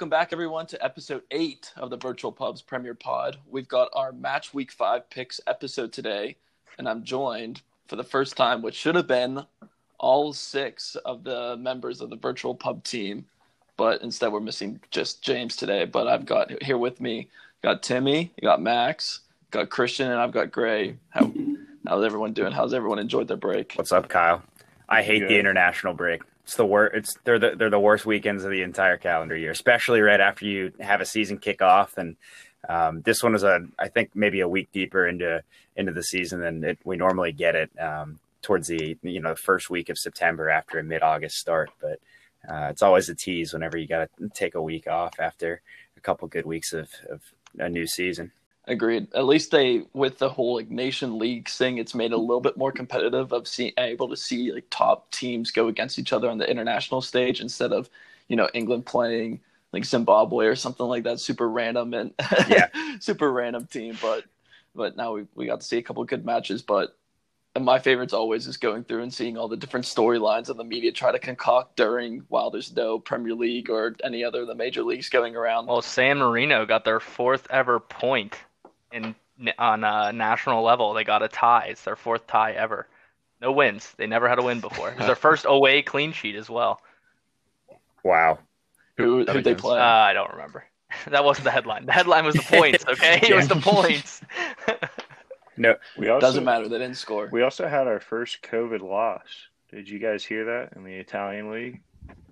right, welcome back everyone to episode eight of the Virtual Pubs Premier Pod. We've got our match week five picks episode today, and I'm joined for the first time, which should have been all six of the members of the Virtual Pub team, but instead we're missing just James today. But I've got here with me, got Timmy, you got Max, got Christian, and I've got Gray. How how's everyone doing? How's everyone enjoyed their break? What's up, Kyle? I hate Good. the international break. It's the worst. It's they're the they're the worst weekends of the entire calendar year, especially right after you have a season kick off. And um, this one was a I think maybe a week deeper into into the season than it, we normally get it um, towards the you know first week of September after a mid August start. But uh, it's always a tease whenever you got to take a week off after a couple good weeks of, of a new season. Agreed. At least they, with the whole like nation league thing, it's made it a little bit more competitive of seeing able to see like top teams go against each other on the international stage instead of you know England playing like Zimbabwe or something like that, super random and Yeah. super random team. But but now we we got to see a couple good matches. But and my favorites always is going through and seeing all the different storylines that the media try to concoct during while there's no Premier League or any other of the major leagues going around. Well, San Marino got their fourth ever point in on a national level. They got a tie. It's their fourth tie ever. No wins. They never had a win before. It was their first away clean sheet as well. Wow. who that who they play? Uh, I don't remember. That wasn't the headline. The headline was the points. Okay, it was the points. No, We also Doesn't matter. They didn't score. We also had our first COVID loss. Did you guys hear that in the Italian league?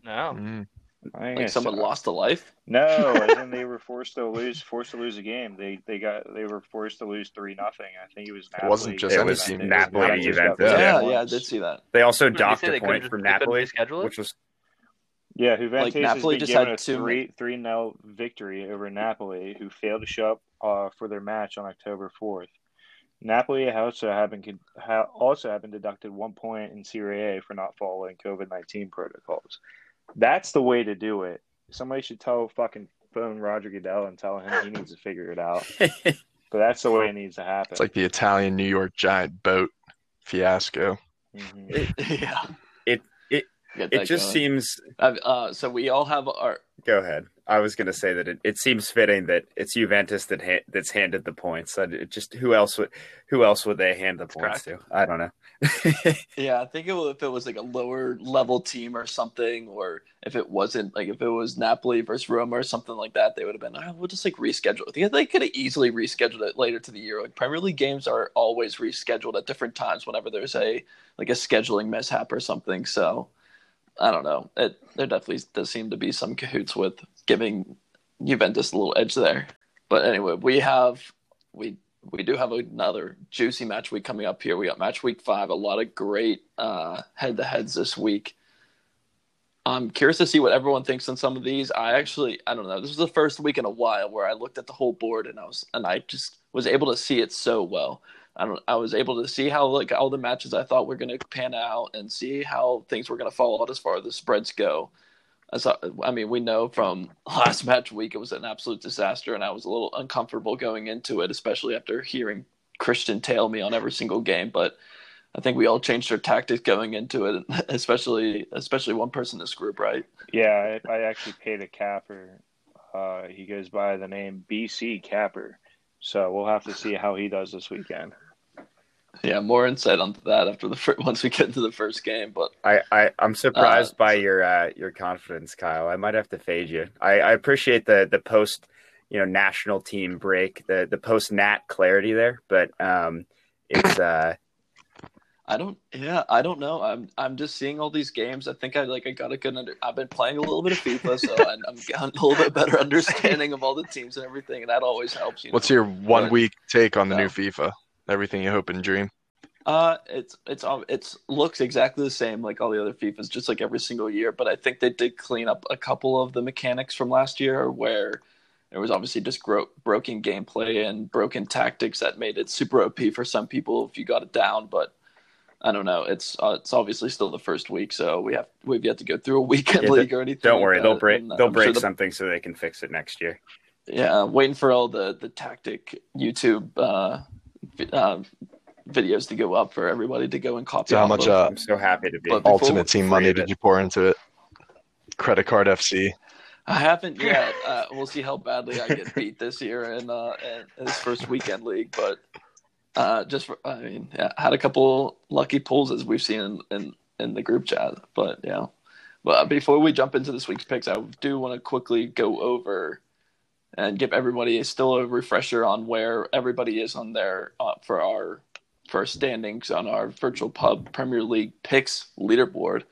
no. Mm. I Like someone saw- lost a life. No, as in they were forced to lose, forced to lose a game. They they got they were forced to lose three nothing. I think it was Napoli. wasn't just It was team. Napoli It was Juventus. Juventus. Yeah, Yeah. yeah, I did see that. they also They docked a point couldn't- from they couldn't Napoli, reschedule which was Yeah, Juventus Like, Napoli has been just given had a two three three nil victory over Napoli, who failed to show up uh, for their match on October fourth. Napoli also have been ha- also have been deducted one point in Serie A for not following COVID nineteen protocols. That's the way to do it. Somebody should tell fucking phone Roger Goodell and tell him he needs to figure it out. But that's the way it needs to happen. It's like the Italian New York giant boat fiasco. Mhm. yeah. It- it- it just going. seems Uh, uh, so we all have our. Go ahead. I was going to say that it, it seems fitting that it's Juventus that ha- that's handed the points. That it just who else would who else would they hand the points to? I don't know. Yeah, I think it, if it was like a lower level team or something, or if it wasn't like if it was Napoli versus Roma or something like that, they would have been. Oh, we'll just like reschedule it. Yeah, they could have easily rescheduled it later to the year. Like Premier League games are always rescheduled at different times whenever there's a like a scheduling mishap or something. So I don't know. It there definitely does seem to be some cahoots with giving Juventus a little edge there. But anyway, we have we we do have another juicy match week coming up here. We got match week five, a lot of great uh, head-to-heads this week. I'm curious to see what everyone thinks on some of these. I actually, I don't know. This was the first week in a while where I looked at the whole board and I was, and I just was able to see it so well. I don't, I was able to see how like all the matches I thought were going to pan out and see how things were going to fall out as far as the spreads go. I mean, we know from last match week it was an absolute disaster, and I was a little uncomfortable going into it, especially after hearing Christian tail me on every single game. But I think we all changed our tactics going into it, especially especially one person in this group, right? Yeah, I, I actually paid a capper. Uh, he goes by the name BC Capper. So we'll have to see how he does this weekend. Yeah, more insight onto that after the first, once we get into the first game. But I, I I'm surprised Uh, by your uh, your confidence, Kyle. I might have to fade you. I, I appreciate the the post you know national team break, the the post nat clarity there, but um, it's uh I don't. Yeah, I don't know. I'm I'm just seeing all these games. I think I like I got a good under. I've been playing a little bit of FIFA, so I'm, I'm getting a little bit better understanding of all the teams and everything, and that always helps. You know? What's your one But- week take on the No. new FIFA? Everything you hope and dream. Uh, it's it's all it's looks exactly the same like all the other FIFAs, just like every single year. But I think they did clean up a couple of the mechanics from last year, where there was obviously just gro- broken gameplay and broken tactics that made it super OP for some people if you got it down. But I don't know. It's uh, it's obviously still the first week, so we have we've yet to go through a weekend Yeah, league or anything. don't worry, that. they'll break And, uh, they'll I'm sure break the- something so they can fix it next year. yeah, waiting for all the the tactic YouTube uh, vi- uh, videos to go up for everybody to go and copy. So how much of. uh, I'm so happy to be. But Ultimate Team money did you pour into it? Credit card FC. I haven't yet. Uh, we'll see how badly I get beat this year in, uh, in this first weekend league. But uh, just, for, I mean, yeah, had a couple lucky pulls as we've seen in, in, in the group chat. But yeah, but before we jump into this week's picks, I do want to quickly go over and give everybody still a refresher on where everybody is on their uh, for our for our standings on our virtual pub Premier League picks leaderboard.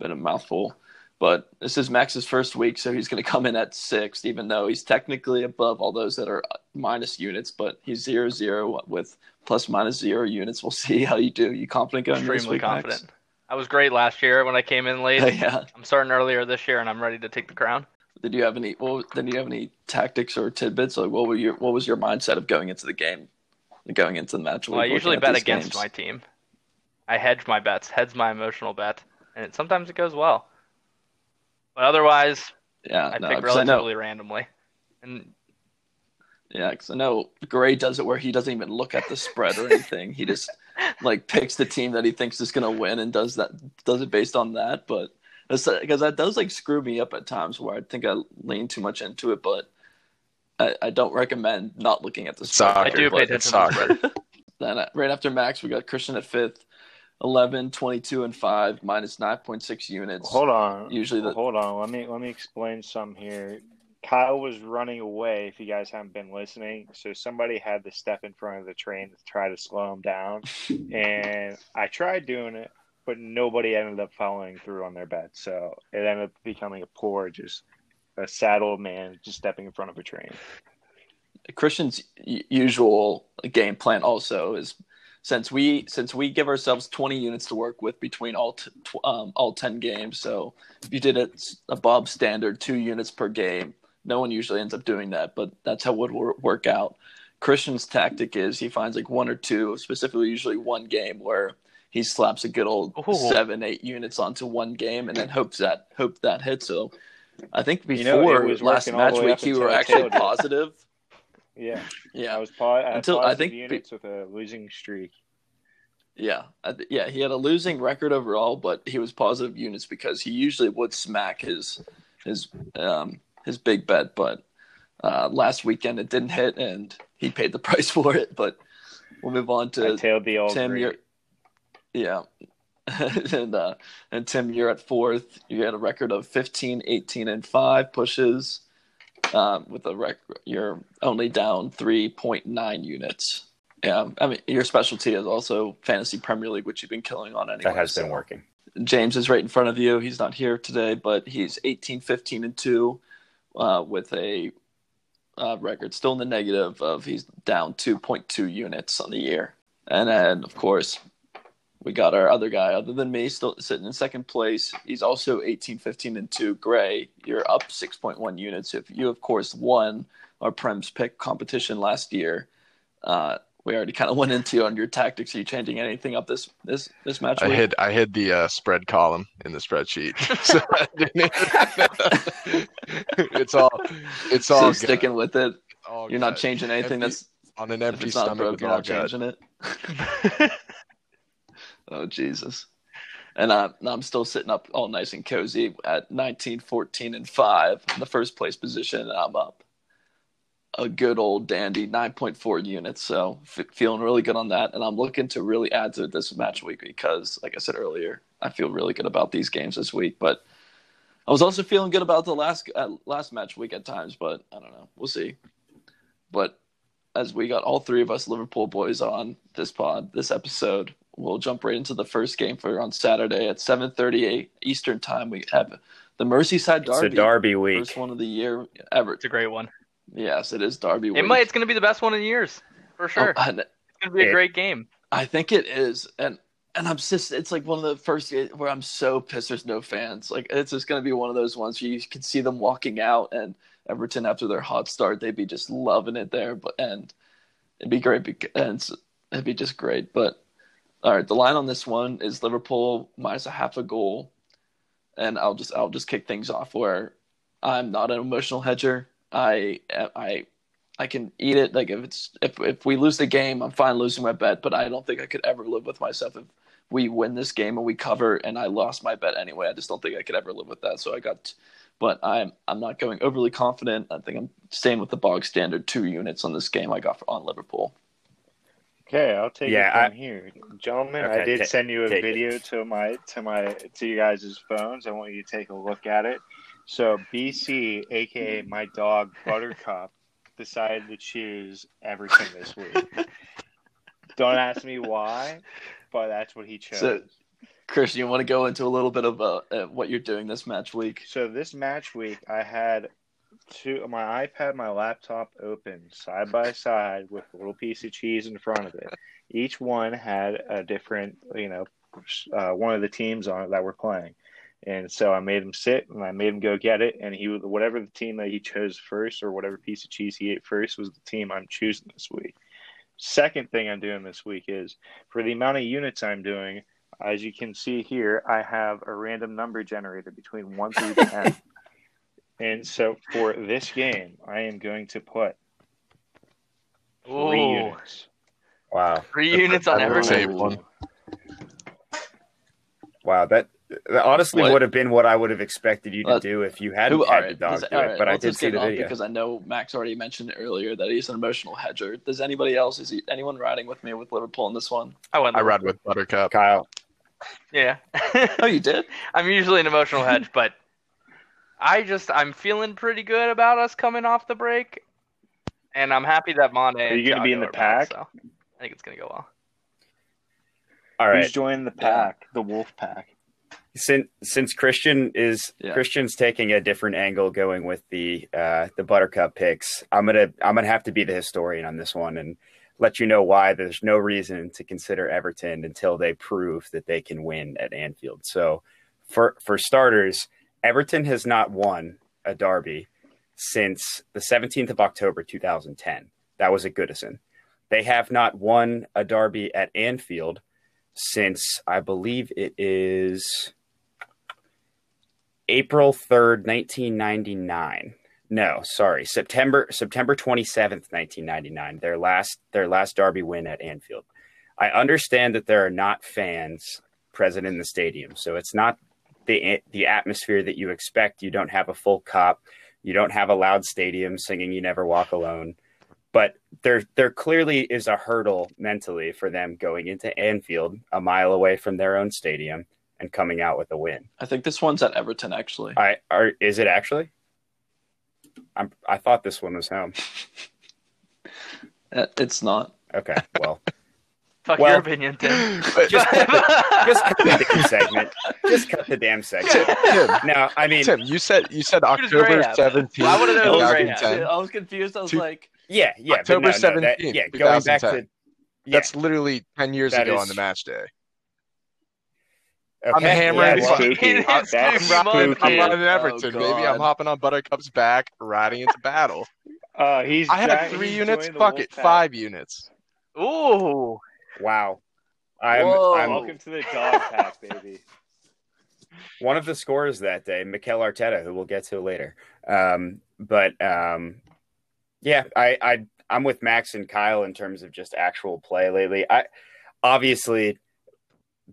Been a mouthful. But this is Max's first week, so he's going to come in at sixth, even though he's technically above all those that are minus units. But he's zero zero with plus minus zero units. We'll see how you do. You confident going Extremely this week, confident. Max? I was great last year when I came in late. yeah. I'm starting earlier this year, and I'm ready to take the crown. Did you have any? Well, did you have any tactics or tidbits? Like, what were your what was your mindset of going into the game, going into the match? Well, I usually bet against games? my team. I hedge my bets. Heads my emotional bet, and it, sometimes it goes well. But otherwise, Yeah, I no, pick 'cause I relatively randomly. And Yeah, because I know Gray does it where he doesn't even look at the spread or anything. he just like picks the team that he thinks is going to win and does that does it based on that. But because that does like screw me up at times where I think I lean too much into it. But I, I don't recommend not looking at the It's spread. soccer. I do but pay It's attention to the soccer. Then uh, right after Max, we got Christian at fifth, 11, 22, and five, minus nine point six units. Hold on. Usually the- hold on. Let me let me explain some here. Kyle was running away. If you guys haven't been listening, so somebody had to step in front of the train to try to slow him down, and I tried doing it, but nobody ended up following through on their bet. So it ended up becoming a poor, just a sad old man just stepping in front of a train. Christian's usual game plan also is since we since we give ourselves 20 units to work with between all t- um, all 10 games. So if you did it above standard, two units per game. No one usually ends up doing that, but that's how it would work out. Christian's tactic is he finds like one or two, specifically usually one game where he slaps a good old Ooh. seven, eight units onto one game and then hopes that hope that hits. So I think You know, before was last match the week up you were actually positive. Yeah, Yeah, I was po- I had Until- I positive think be- units with a losing streak. Yeah, I th- yeah, he had a losing record overall, but he was positive units because he usually would smack his his um his big bet, but uh, last weekend it didn't hit, and he paid the price for it. But we'll move on I to tailed the old Tim. great. Yeah, and uh, and Tim, you're at fourth. You had a record of 15, 18, and five pushes. Um, with a record, you're only down three point nine units. Yeah, I mean your specialty is also fantasy Premier League, which you've been killing on anyway. That has so- been working. James is right in front of you. He's not here today, but he's 18, 15, and 2 uh, with a uh, record still in the negative of he's down 2.2 units on the year. And then, of course, we got our other guy, other than me, still sitting in second place. He's also 18, 15, and 2. Gray, you're up 6.1 units. If you, of course, won our Prem's pick competition last year, uh, we already kind of went into on your tactics. Are you changing anything up this this this match? I week? hid I hid the uh, spread column in the spreadsheet. so it's all it's so all good. sticking with it. You're not changing anything Empty- that's on an empty stomach. broke, you're not changing it. oh Jesus. And I'm I'm still sitting up all nice and cozy at 19, 14, and five in the first place position, and I'm up a good old dandy 9.4 units. So f- feeling really good on that, and I'm looking to really add to this match week because, like I said earlier, I feel really good about these games this week. But I was also feeling good about the last uh, last match week at times, but I don't know. We'll see. But as we got all three of us Liverpool boys on this pod, this episode, we'll jump right into the first game for on Saturday at 7:38 Eastern Time. We have the Merseyside It's a Derby, Derby week. first one of the year ever. It's a great one. Yes, it is Derby. It week. might. It's going to be the best one in years for sure. Oh, and it's going to be a It- great game. I think it is, and and I'm just it's like one of the first where I'm so pissed there's no fans. Like it's just gonna be one of those ones where you can see them walking out and Everton after their hot start they'd be just loving it there, but and it'd be great bec- and it'd be just great. But all right, the line on this one is Liverpool minus a half a goal, and I'll just I'll just kick things off where I'm not an emotional hedger. I I I can eat it. Like if it's if if we lose the game, I'm fine losing my bet. But I don't think I could ever live with myself if we win this game and we cover, and I lost my bet anyway. I just don't think I could ever live with that. So I got, but I'm I'm not going overly confident. I think I'm staying with the bog standard two units on this game. I got for, on Liverpool. Okay, I'll take Yeah, it from here, gentlemen. I did ta- send you a video it. to my to my to you guys' phones. I want you to take a look at it. So BC, aka my dog Buttercup, decided to choose everything this week. Don't ask me why, but that's what he chose. So- Chris, you want to go into a little bit of uh, uh, what you're doing this match week? So this match week, I had two my iPad, my laptop open side by side with a little piece of cheese in front of it. Each one had a different, you know, uh, one of the teams on it that were playing, and so I made him sit and I made him go get it, and he whatever the team that he chose first or whatever piece of cheese he ate first was the team I'm choosing this week. Second thing I'm doing this week is for the amount of units I'm doing. As you can see here, I have a random number generator between 1 through 10. and so for this game, I am going to put three Ooh, units. Wow, three units on every would say Everton. one. wow, that, that honestly What? would have been what I would have expected you to Uh, do if you hadn't Who, had all the dog does- do all it. right, But I did just see the video. because I know Max already mentioned earlier that he's an emotional hedger. Does anybody else? Is he, anyone riding with me with Liverpool in this one? I went. I ride with Buttercup. Kyle, Yeah. Oh, you did? I'm usually an emotional hedge, but I just I'm feeling pretty good about us coming off the break, and I'm happy that Mane. Are you gonna be in the are back, pack? so I think it's gonna go well. all right. Who's joining the pack? The Wolf Pack. since since Christian is Yeah. Christian's taking a different angle going with the uh the buttercup picks, I'm gonna I'm gonna have to be the historian on this one and let you know why there's no reason to consider Everton until they prove that they can win at Anfield. So for for starters, Everton has not won a derby since the 17th of October 2010. That was at Goodison. They have not won a derby at Anfield since I believe it is April 3rd, 1999. No, sorry, September September 27th, 1999. Their last their last derby win at Anfield. I understand that there are not fans present in the stadium, so it's not the the atmosphere that you expect. You don't have a full Kop, you don't have a loud stadium singing "You Never Walk Alone." But there there clearly is a hurdle mentally for them going into Anfield, a mile away from their own stadium, and coming out with a win. I think this one's at Everton, actually. I are is it actually? I'm I thought this one was home. Uh, It's not. Okay, well, Fuck Well- your opinion, Tim. But just just cut the damn segment. Just cut the damn segment. Tim, No, I mean, Tim, you said you said Look at his gray October hat. seventeenth, I wanna know two his gray thousand hat. ten. I was confused. I was Two- like, yeah, yeah, but October no, no, 17th, yeah, going back to 2010. yeah, That's literally ten years That ago is- on the match day. okay, I'm hammering yeah, That's well, spooky. That's spooky I'm riding, monkey. I'm riding Oh, Everton, baby. I'm hopping on Buttercup's back, riding into battle. Uh, he's I had three units. Fuck it, Pack. five units. Ooh. Wow. I'm, I'm Welcome to the dog pack, baby. one of the scorers that day, Mikel Arteta, who we'll get to later. Um, but um, yeah, I, I I'm with Max and Kyle in terms of just actual play lately. I obviously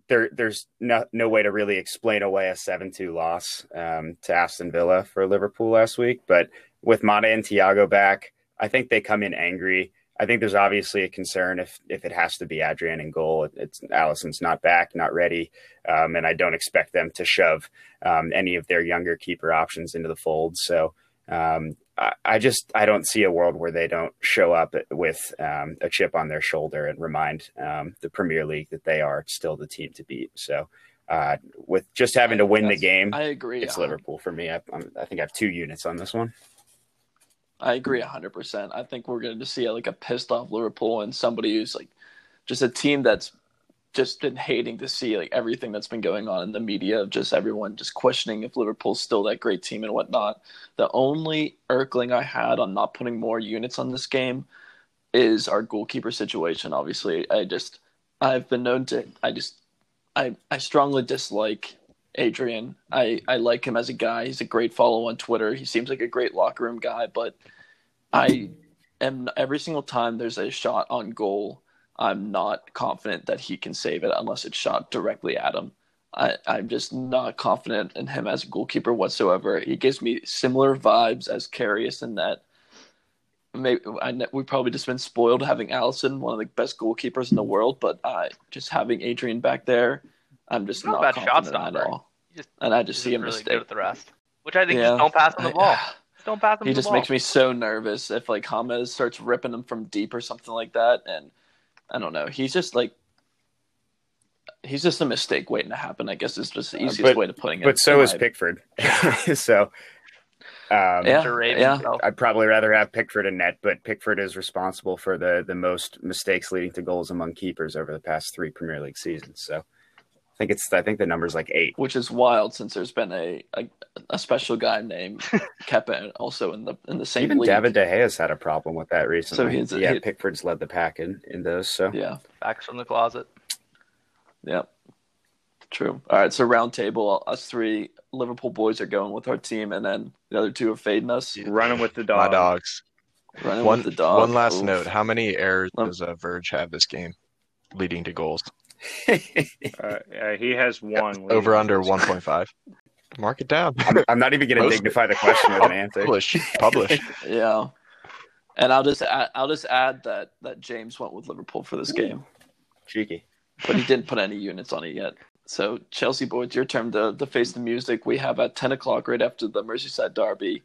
there there's no no way to really explain away a seven two loss um, to Aston Villa for Liverpool last week, but with Mane and Thiago back, I think they come in angry. I think there's obviously a concern if if it has to be Adrian in goal. It's Alisson's not back, not ready, um, and I don't expect them to shove um, any of their younger keeper options into the fold. So um, I, I just I don't see a world where they don't show up with um, a chip on their shoulder and remind um, the Premier League that they are still the team to beat. So uh, with just having to win the game, I agree. it's uh, Liverpool for me. I, I'm, I think I have two units on this one. I agree 100%. I think we're going to see like a pissed off Liverpool and somebody who's like just a team that's just been hating to see like everything that's been going on in the media of just everyone just questioning if Liverpool's still that great team and whatnot. The only irkling I had on not putting more units on this game is our goalkeeper situation. Obviously, I just I've been known to I just I I strongly dislike Adrian. I I like him as a guy. He's a great follow on Twitter. He seems like a great locker room guy, but I am every single time there's a shot on goal, I'm not confident that he can save it unless it's shot directly at him. I, I'm just not confident in him as a goalkeeper whatsoever. He gives me similar vibes as Karius in that maybe I, we've probably just been spoiled having Alisson, one of the best goalkeepers in the world, but uh, just having Adrian back there, I'm just Not not, a bad shot confident at all. Just And I just see a really mistake. good at the rest, which I think Yeah. just don't pass on the I- ball. Just don't pass him He the just ball. makes me so nervous if like James starts ripping him from deep or something like that, and I don't know. He's just like he's just a mistake waiting to happen. I guess is just the Uh, easiest but- way to putting it. But so is my- Pickford. so um, Yeah, yeah. I'd probably rather have Pickford in net, but Pickford is responsible for the the most mistakes leading to goals among keepers over the past three Premier League seasons. So I think it's I think the number's like eight. which is wild since there's been a a, a special guy named Kepa also in the in the same Even league. David De Gea's had a problem with that recently. So he's- yeah, he- Pickford's led the pack in, in those. So Yeah, Backs from the closet. yeah, true. All right, so round table, us three Liverpool boys are going with our team, and then the other two are fading us. Running with the dogs. My dogs. Running One, with the dog. one last Oof. note. How many errors Lem- does uh, Verge have this game leading to goals? Uh, yeah, he has one. Over under 1.5. Mark it down. I'm, I'm not even going to Most- dignify the question with an answer. Publish. Publish. Yeah, and I'll just add, I'll just add that that James went with Liverpool for this game, Cheeky. but he didn't put any units on it yet. So Chelsea boys, your turn to, to face the music. We have at ten o'clock right after the Merseyside derby.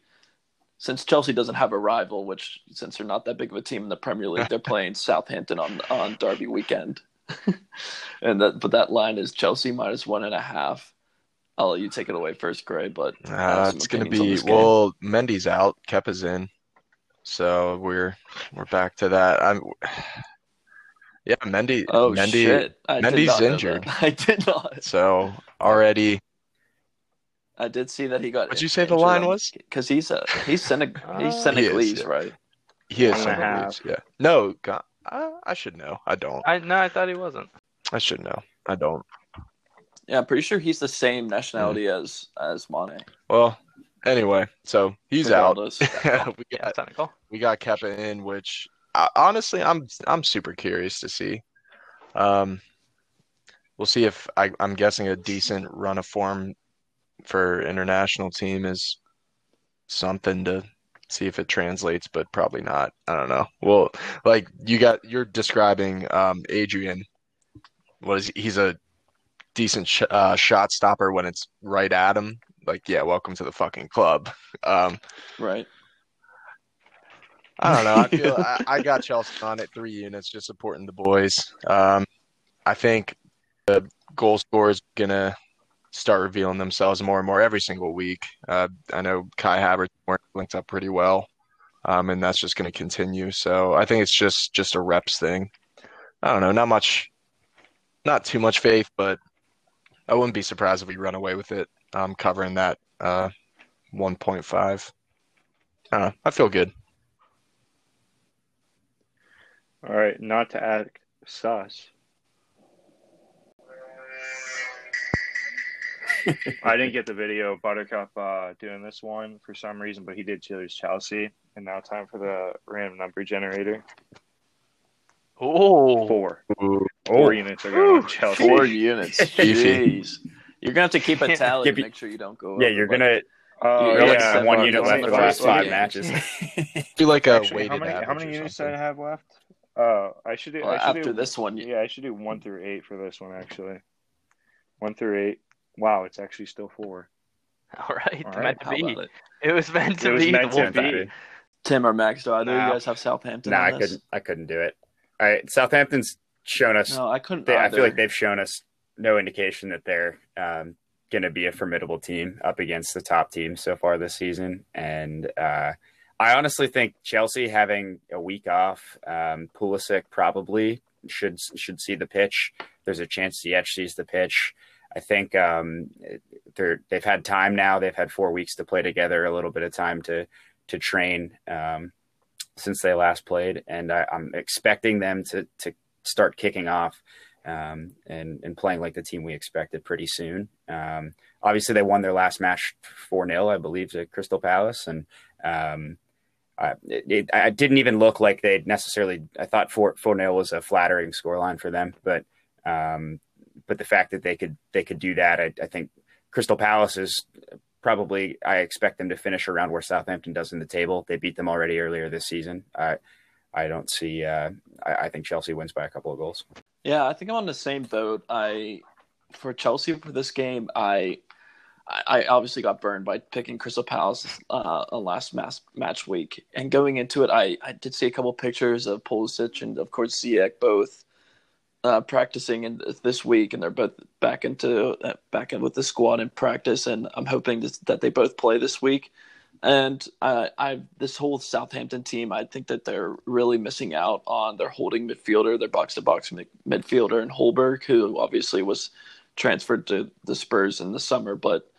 Since Chelsea doesn't have a rival, which since they're not that big of a team in the Premier League, they're playing Southampton on on Derby weekend, and that but that line is Chelsea minus one and a half. I'll let you take it away first, Gray. But Uh, it's going to be this well. Mendy's out. Kepa's in, so we're we're back to that. I'm. Yeah, Mendy. Oh Mendy. shit! I Mendy's injured. I did not. So already, I did see that he got. What'd you say the line was? Because he's a he's Seneg- he's Senegalese, yeah. right? he is One and a some half. leads, Yeah. No, God, I, I should know. I don't. I no, I thought he wasn't. I should know. I don't. Yeah, I'm pretty sure he's the same nationality Mm. as as Mane. Well, anyway, so he's out. Regardless. we Yeah, got technical. we got Kepa in, which I, honestly, I'm I'm super curious to see. Um, we'll see if I, I'm guessing a decent run of form for international team is something to see if it translates, but probably not. I don't know. Well, like you got you're describing um, Adrian. Was he? he's a decent sh- uh, shot stopper when it's right at him. Like, yeah, welcome to the fucking club. Um, right. I don't know. I feel I, I got Chelsea on at three units, just supporting the boys. Um, I think the goal score is gonna start revealing themselves more and more every single week. Uh, I know Kai Havertz linked up pretty well, um, and that's just gonna continue. So I think it's just just a reps thing. I don't know. Not much, not too much faith, but I wouldn't be surprised if we run away with it. Um, covering that uh, 1.5. I. I feel good. All right, not to act sus. I didn't get the video of Buttercup uh, doing this one for some reason, but he did choose Chelsea. And now time for the random number generator. Oh, Four. Ooh. Four units are going on Chelsea. Four units. Jeez. You're gonna have to keep a tally Give to make sure you don't go. Yeah, over, you're like- gonna Oh, You're you're like like one unit the left for the last five game. matches. do like a Actually, weighted how many, average how many or units something. did I have left? Uh, I should do. Well, I should after do, this one, Yeah, I should do one through eight for this one. Actually, one through eight. Wow, it's actually still four. all right, All right, meant to How be. it? It was meant to It was be. meant to be. Tim or Max, do either of Nah. you guys have Southampton? No, on I this? couldn't. I couldn't do it. All right, Southampton's shown us. No, I couldn't. they, I feel like they've shown us no indication that they're um, going to be a formidable team up against the top teams so far this season. And uh, I honestly think Chelsea having a week off, um, Pulisic probably should should see the pitch. There's a chance Ziyech sees the pitch. I think um, they're they've had time now. They've had four weeks to play together, a little bit of time to to train um, since they last played, and I, I'm expecting them to to start kicking off um, and and playing like the team we expected pretty soon. Um, obviously, they won their last match four 0 I believe, to Crystal Palace, and um, it, it, I didn't even look like they necessarily. I thought four four 0 was a flattering scoreline for them, but um, but the fact that they could they could do that, I, I think Crystal Palace is probably. I expect them to finish around where Southampton does in the table. They beat them already earlier this season. I I don't see. Uh, I, I think Chelsea wins by a couple of goals. Yeah, I think I'm on the same boat. I for Chelsea for this game, I I obviously got burned by picking Crystal Palace uh, last mass, match week, and going into it, I, I did see a couple pictures of Pulisic and of course Ziyech both uh, practicing in this week, and they're both back into uh, back in with the squad in practice, and I'm hoping that they both play this week. And uh, I this whole Southampton team, I think that they're really missing out on their holding midfielder, their box to box midfielder, and Højbjerg, who obviously was transferred to the Spurs in the summer, but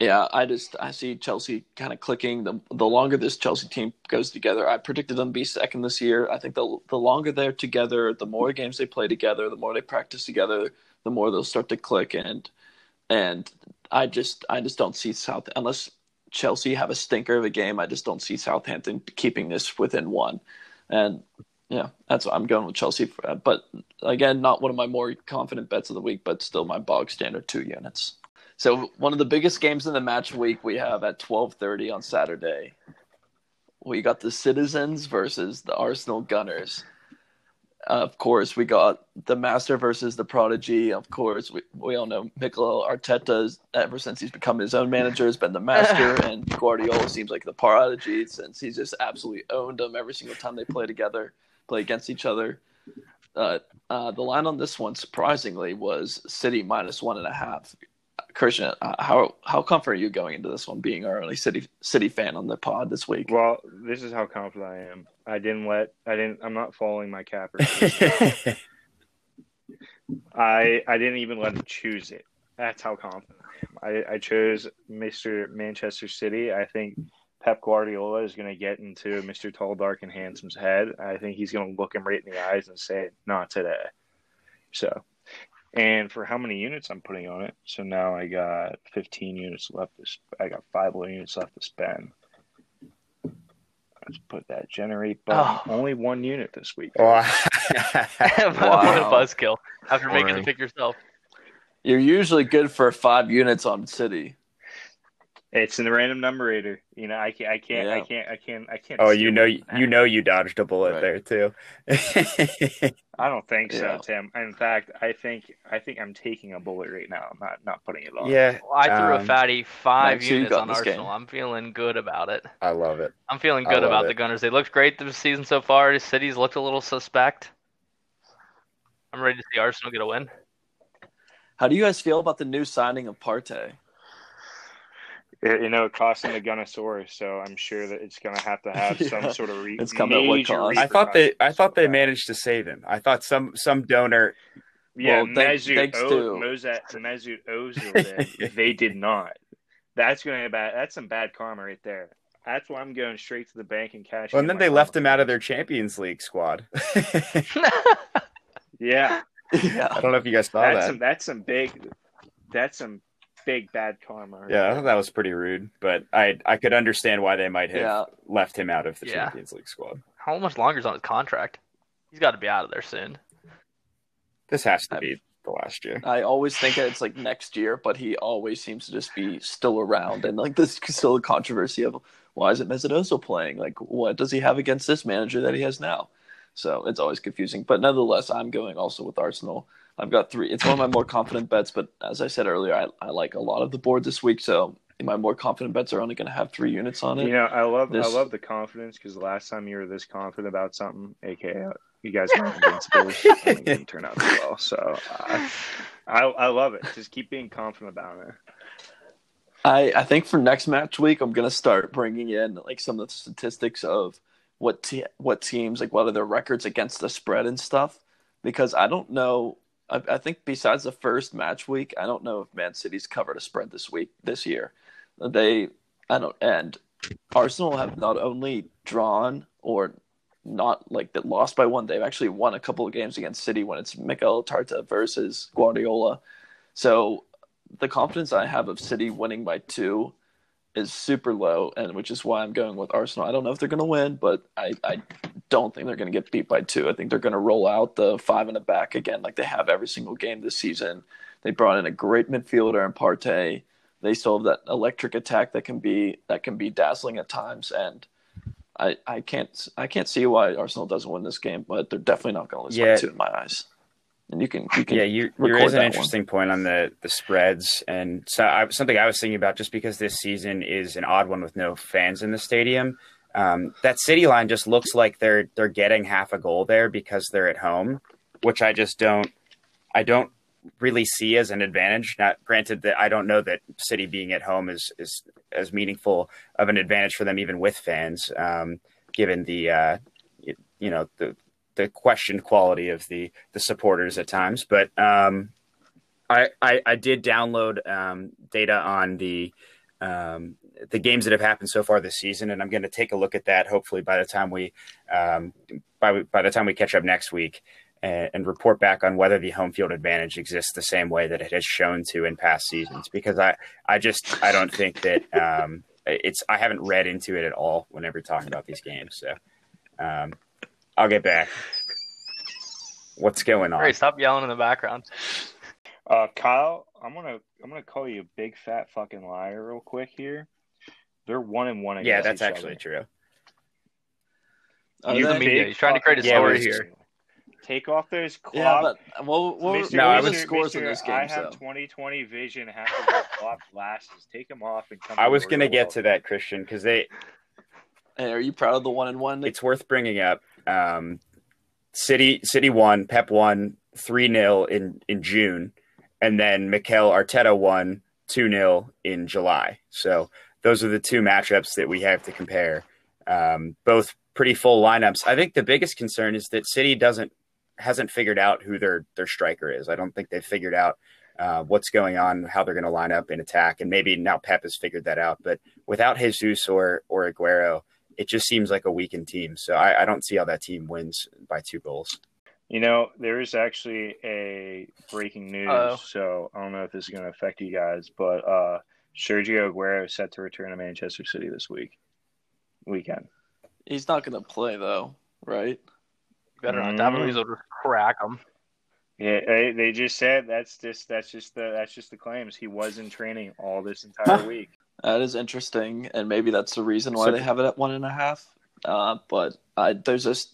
yeah, I just I see Chelsea kind of clicking. The the longer this Chelsea team goes together, I predicted them be second this year. I think the the longer they're together, the more games they play together, the more they practice together, the more they'll start to click. And and I just I just don't see South unless Chelsea have a stinker of a game. I just don't see Southampton keeping this within one. And yeah, that's I'm going with Chelsea. For, but again, not one of my more confident bets of the week, but still my bog standard two units. So one of the biggest games in the match week we have at 12:30 on Saturday. We got the Citizens versus the Arsenal Gunners. Uh, of course, we got the Master versus the Prodigy. Of course, we, we all know Mikel Arteta, ever since he's become his own manager, has been the Master, and Guardiola seems like the Prodigy since he's just absolutely owned them every single time they play together, play against each other. Uh, uh, the line on this one, surprisingly, was City minus one and a half. Christian, uh, how how confident are you going into this one, being our only city city fan on the pod this week? Well, this is how confident I am. I didn't let I didn't I'm not following my capper. I I didn't even let him choose it. That's how confident I am. I, I chose Mr. Manchester City. I think Pep Guardiola is going to get into Mr. Tall, Dark, and Handsome's head. I think he's going to look him right in the eyes and say, "Not today." So and for how many units I'm putting on it. So now I got 15 units left. To sp- I got five units left to spend. Let's put that generate button. Oh. Only one unit this week. Wow. wow. what a buzzkill after Boring. making the pick yourself. You're usually good for five units on City. It's in the random numerator. You know, I can't, I can't, yeah. I can't, I can't, I can't. Oh, you know, you know, you dodged a bullet right. there too. I don't think yeah. so, Tim. In fact, I think, I think I'm taking a bullet right now. I'm not, not putting it on. Yeah, well, I threw um, a fatty five units on Arsenal. Game. I'm feeling good about it. I love it. I'm feeling good about it. the Gunners. They looked great this season so far. The cities looked a little suspect. I'm ready to see Arsenal get a win. How do you guys feel about the new signing of Partey? You know, it cost them the Gunnosaurus, so I'm sure that it's going to have to have yeah. some sort of re- it's coming at what cost. I thought they, I thought they managed to save him. I thought some some donor. Yeah, well, Mesut, thanks o- to Mozart, Mesut Ozil. they did not. That's going to be bad. That's some bad karma right there. That's why I'm going straight to the bank and cash. Well, and then they left him out of their Champions League squad. yeah. yeah. I don't know if you guys saw that's that. Some, that's some big. That's some big bad karma. Yeah, that was pretty rude, but I I could understand why they might have yeah. left him out of the yeah. Champions League squad. How much longer is on his contract? He's got to be out of there soon. This has to I, be the last year. I always think it's like next year, but he always seems to just be still around, and like this is still a controversy of why is it Mesut Ozil playing? Like, what does he have against this manager that he has now? So it's always confusing. But nonetheless, I'm going also with Arsenal. I've got three. It's one of my more confident bets, but as I said earlier, I, I like a lot of the board this week. So my more confident bets are only going to have three units on it. You know, I love this... I love the confidence because the last time you were this confident about something, aka you guys were invincible, it didn't turn out as well. So uh, I I love it. Just keep being confident about it. I I think for next match week, I'm going to start bringing in like some of the statistics of what te- what teams like what are their records against the spread and stuff because I don't know I, I, think besides the first match week, I don't know if Man City's covered a spread this week this year. They, I don't, and Arsenal have not only drawn or not like that lost by one, they've actually won a couple of games against City when it's Mikel Arteta versus Guardiola. So the confidence I have of City winning by two is super low, and which is why I'm going with Arsenal. I don't know if they're going to win, but I, I don't think they're going to get beat by two. I think they're going to roll out the five in the back again, like they have every single game this season. They brought in a great midfielder in Partey. They still have that electric attack that can be that can be dazzling at times, and I, I can't I can't see why Arsenal doesn't win this game, but they're definitely not going to lose Yeah. by two in my eyes. And you can you can Yeah, you, you raise an that one. interesting point on the the spreads, and so I, something I was thinking about just because this season is an odd one with no fans in the stadium. Um, that city line just looks like they're they're getting half a goal there because they're at home, which I just don't I don't really see as an advantage. Not granted that I don't know that City being at home is is as meaningful of an advantage for them even with fans, um, given the uh, you know the the questioned quality of the the supporters at times. But um, I, I I did download um, data on the um, the games that have happened so far this season, and I'm going to take a look at that. Hopefully, by the time we um, by by the time we catch up next week. And, report back on whether the home field advantage exists the same way that it has shown to in past seasons. Because I, I just I don't think that um, it's I haven't read into it at all whenever talking about these games. So um, I'll get back. What's going on? Hey, stop yelling in the background. Uh, Kyle, I'm gonna I'm gonna call you a big fat fucking liar real quick here. They're one and one. Yeah, that's each actually other. true. Are Use the they? media. He's trying to create a Yeah, story it was- here. Take off those clock. Yeah, but what, what, Mr. what No, I were the was- scores in Mr. this I game? have So 20/20 vision. Have to wear clock glasses. Take them off and come. I was going to real get world. to that, Christian, because they hey, are you proud of the one and one? it's worth bringing up. Um, City City won, Pep won three 0 in in June, and then Mikel Arteta won two 0 in July. So those are the two matchups that we have to compare. Um, both pretty full lineups. I think the biggest concern is that City doesn't hasn't figured out who their their striker is. I don't think they've figured out uh, what's going on, how they're going to line up in attack, and maybe now Pep has figured that out. But without Jesus or or Aguero, it just seems like a weakened team. So I, I don't see how that team wins by two goals. You know, there is actually a breaking news. Uh-oh. So I don't know if this is going to affect you guys, but uh, Sergio Aguero is set to return to Manchester City this week, weekend. He's not going to play though, right? Better not. Mm. David Luiz will just crack him. Yeah, they, they just said that's just that's just the that's just the claims. He was in training all this entire week. That is interesting, and maybe that's the reason why So- they have it at one and a half. Uh, but I, there's just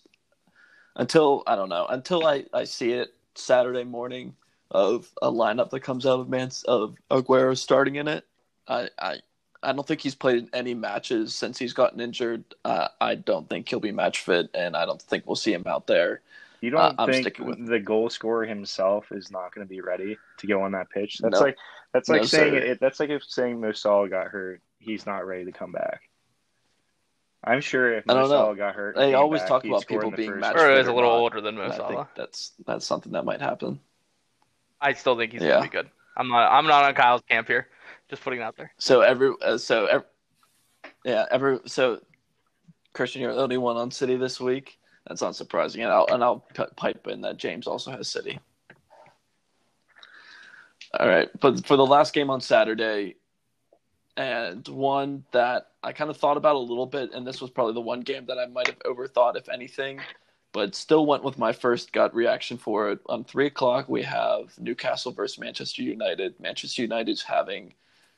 until I don't know until I, I see it Saturday morning of a lineup that comes out of Man of Aguero starting in it. I, I I don't think he's played in any matches since he's gotten injured. Uh, I don't think he'll be match fit, and I don't think we'll see him out there. You don't Uh, I'm think sticking with- the goal scorer himself is not going to be ready to go on that pitch? That's No. like that's like No, saying sir. it, that's like if saying Mo Salah got hurt, he's not ready to come back. I'm sure if I don't know. Got hurt, They always back, talk about people being first match. Or is a little not, older than Mo and I think that's that's something that might happen. I still think he's Yeah. gonna be good. I'm not. I'm not on Kyle's camp here. Just putting it out there. So every uh, so ev yeah every so Christian, you're the only one on City this week. That's not surprising, and I'll and I'll p- pipe in that James also has City. All right, but for the last game on Saturday, and one that I kind of thought about a little bit, and this was probably the one game that I might have overthought, if anything, but still went with my first gut reaction for it. On three o'clock, we have Newcastle versus Manchester United. Manchester United's having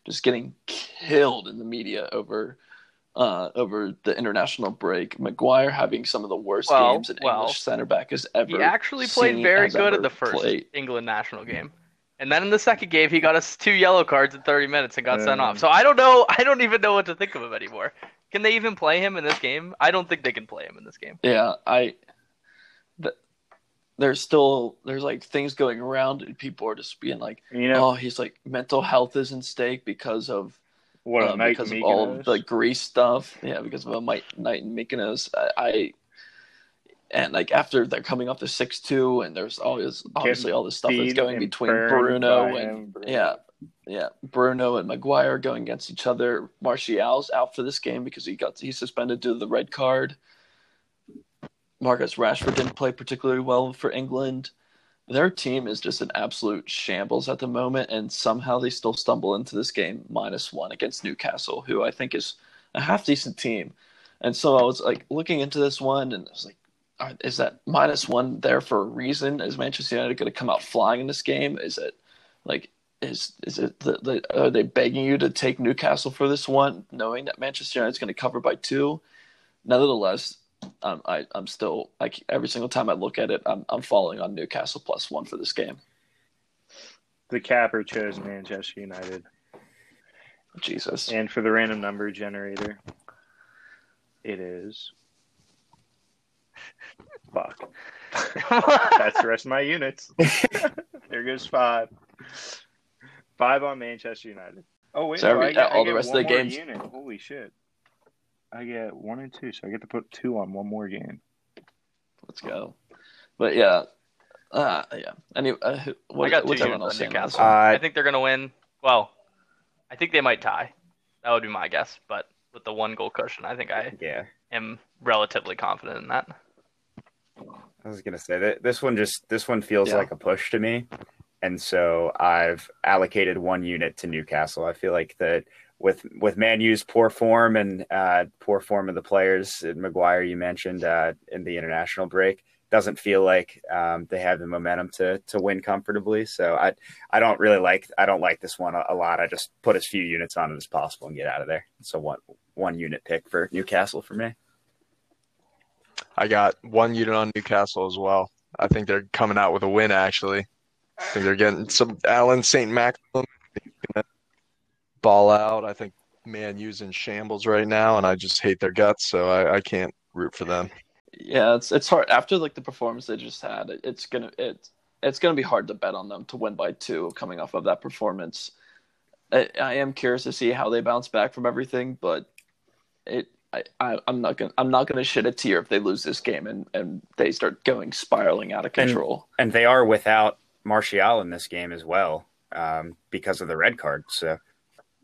just getting killed in the media over uh, over the international break. Maguire having some of the worst Well, games an well, English center back has ever. He actually played very good at the first played. England national game. And then in the second game, he got us two yellow cards in 30 minutes and got sent Um, off. So I don't know. I don't even know what to think of him anymore. Can they even play him in this game? I don't think they can play him in this game. Yeah, I. The, there's still there's like things going around, and people are just being like, You know "Oh, he's like mental health is in stake because of what? uh, Mike because of all of Mykonos? the Greece stuff. Yeah, because of a night night in Mykonos. I, I and like after they're coming off the six two, and there's always obviously all this stuff that's going between Bruno and Bruno. yeah, yeah, Bruno and Maguire going against each other. Martial's out for this game because he got he's suspended due to the red card. Marcus Rashford didn't play particularly well for England. their team is just an absolute shambles at the moment, and somehow they still stumble into this game minus one against Newcastle, who I think is a half decent team. And so I was like looking into this one, and I was like, is that minus one there for a reason? Is Manchester United going to come out flying in this game? Is it like is is it the, the, are they begging you to take Newcastle for this one, knowing that Manchester United is going to cover by two? Nevertheless, um, I I'm still like every single time I look at it, I'm I'm falling on Newcastle plus one for this game. The capper chose Manchester United. Jesus, And for the random number generator, it is. Fuck. That's the rest of my units. there goes five. Five on Manchester United. Oh wait, So no, every- I get, all I the get rest of the more games- Unit. Holy shit! I get one and two, so I get to put two on one more game. let's go. But yeah, uh, yeah. Anyway, uh, what, I got two what's units else on saying on this Newcastle. Uh, I think they're gonna win. Well, I think they might tie. That would be my guess. But with the one goal cushion, I think I Yeah. am relatively confident in that. I was gonna say that this one just this one feels Yeah. like a push to me, and so I've allocated one unit to Newcastle. I feel like that with with Man U's poor form and uh, poor form of the players, Maguire you mentioned uh, in the international break doesn't feel like um, they have the momentum to to win comfortably. So I I don't really like I don't like this one a, a lot. I just put as few units on it as possible and get out of there. So one one unit pick for Newcastle for me. I got one unit on Newcastle as well. I think they're coming out with a win. Actually, I think they're getting some Allan Saint-Maximin ball out. I think Man U's in shambles right now, and I just hate their guts, so I, I can't root for them. Yeah, it's it's hard after like the performance they just had. It, it's gonna it it's gonna be hard to bet on them to win by two coming off of that performance. I, I am curious to see how they bounce back from everything, but it I, I I'm not gonna I'm not gonna shed a tear if they lose this game and and they start going spiraling out of control. and they are without Martial in this game as well um, because of the red card. So,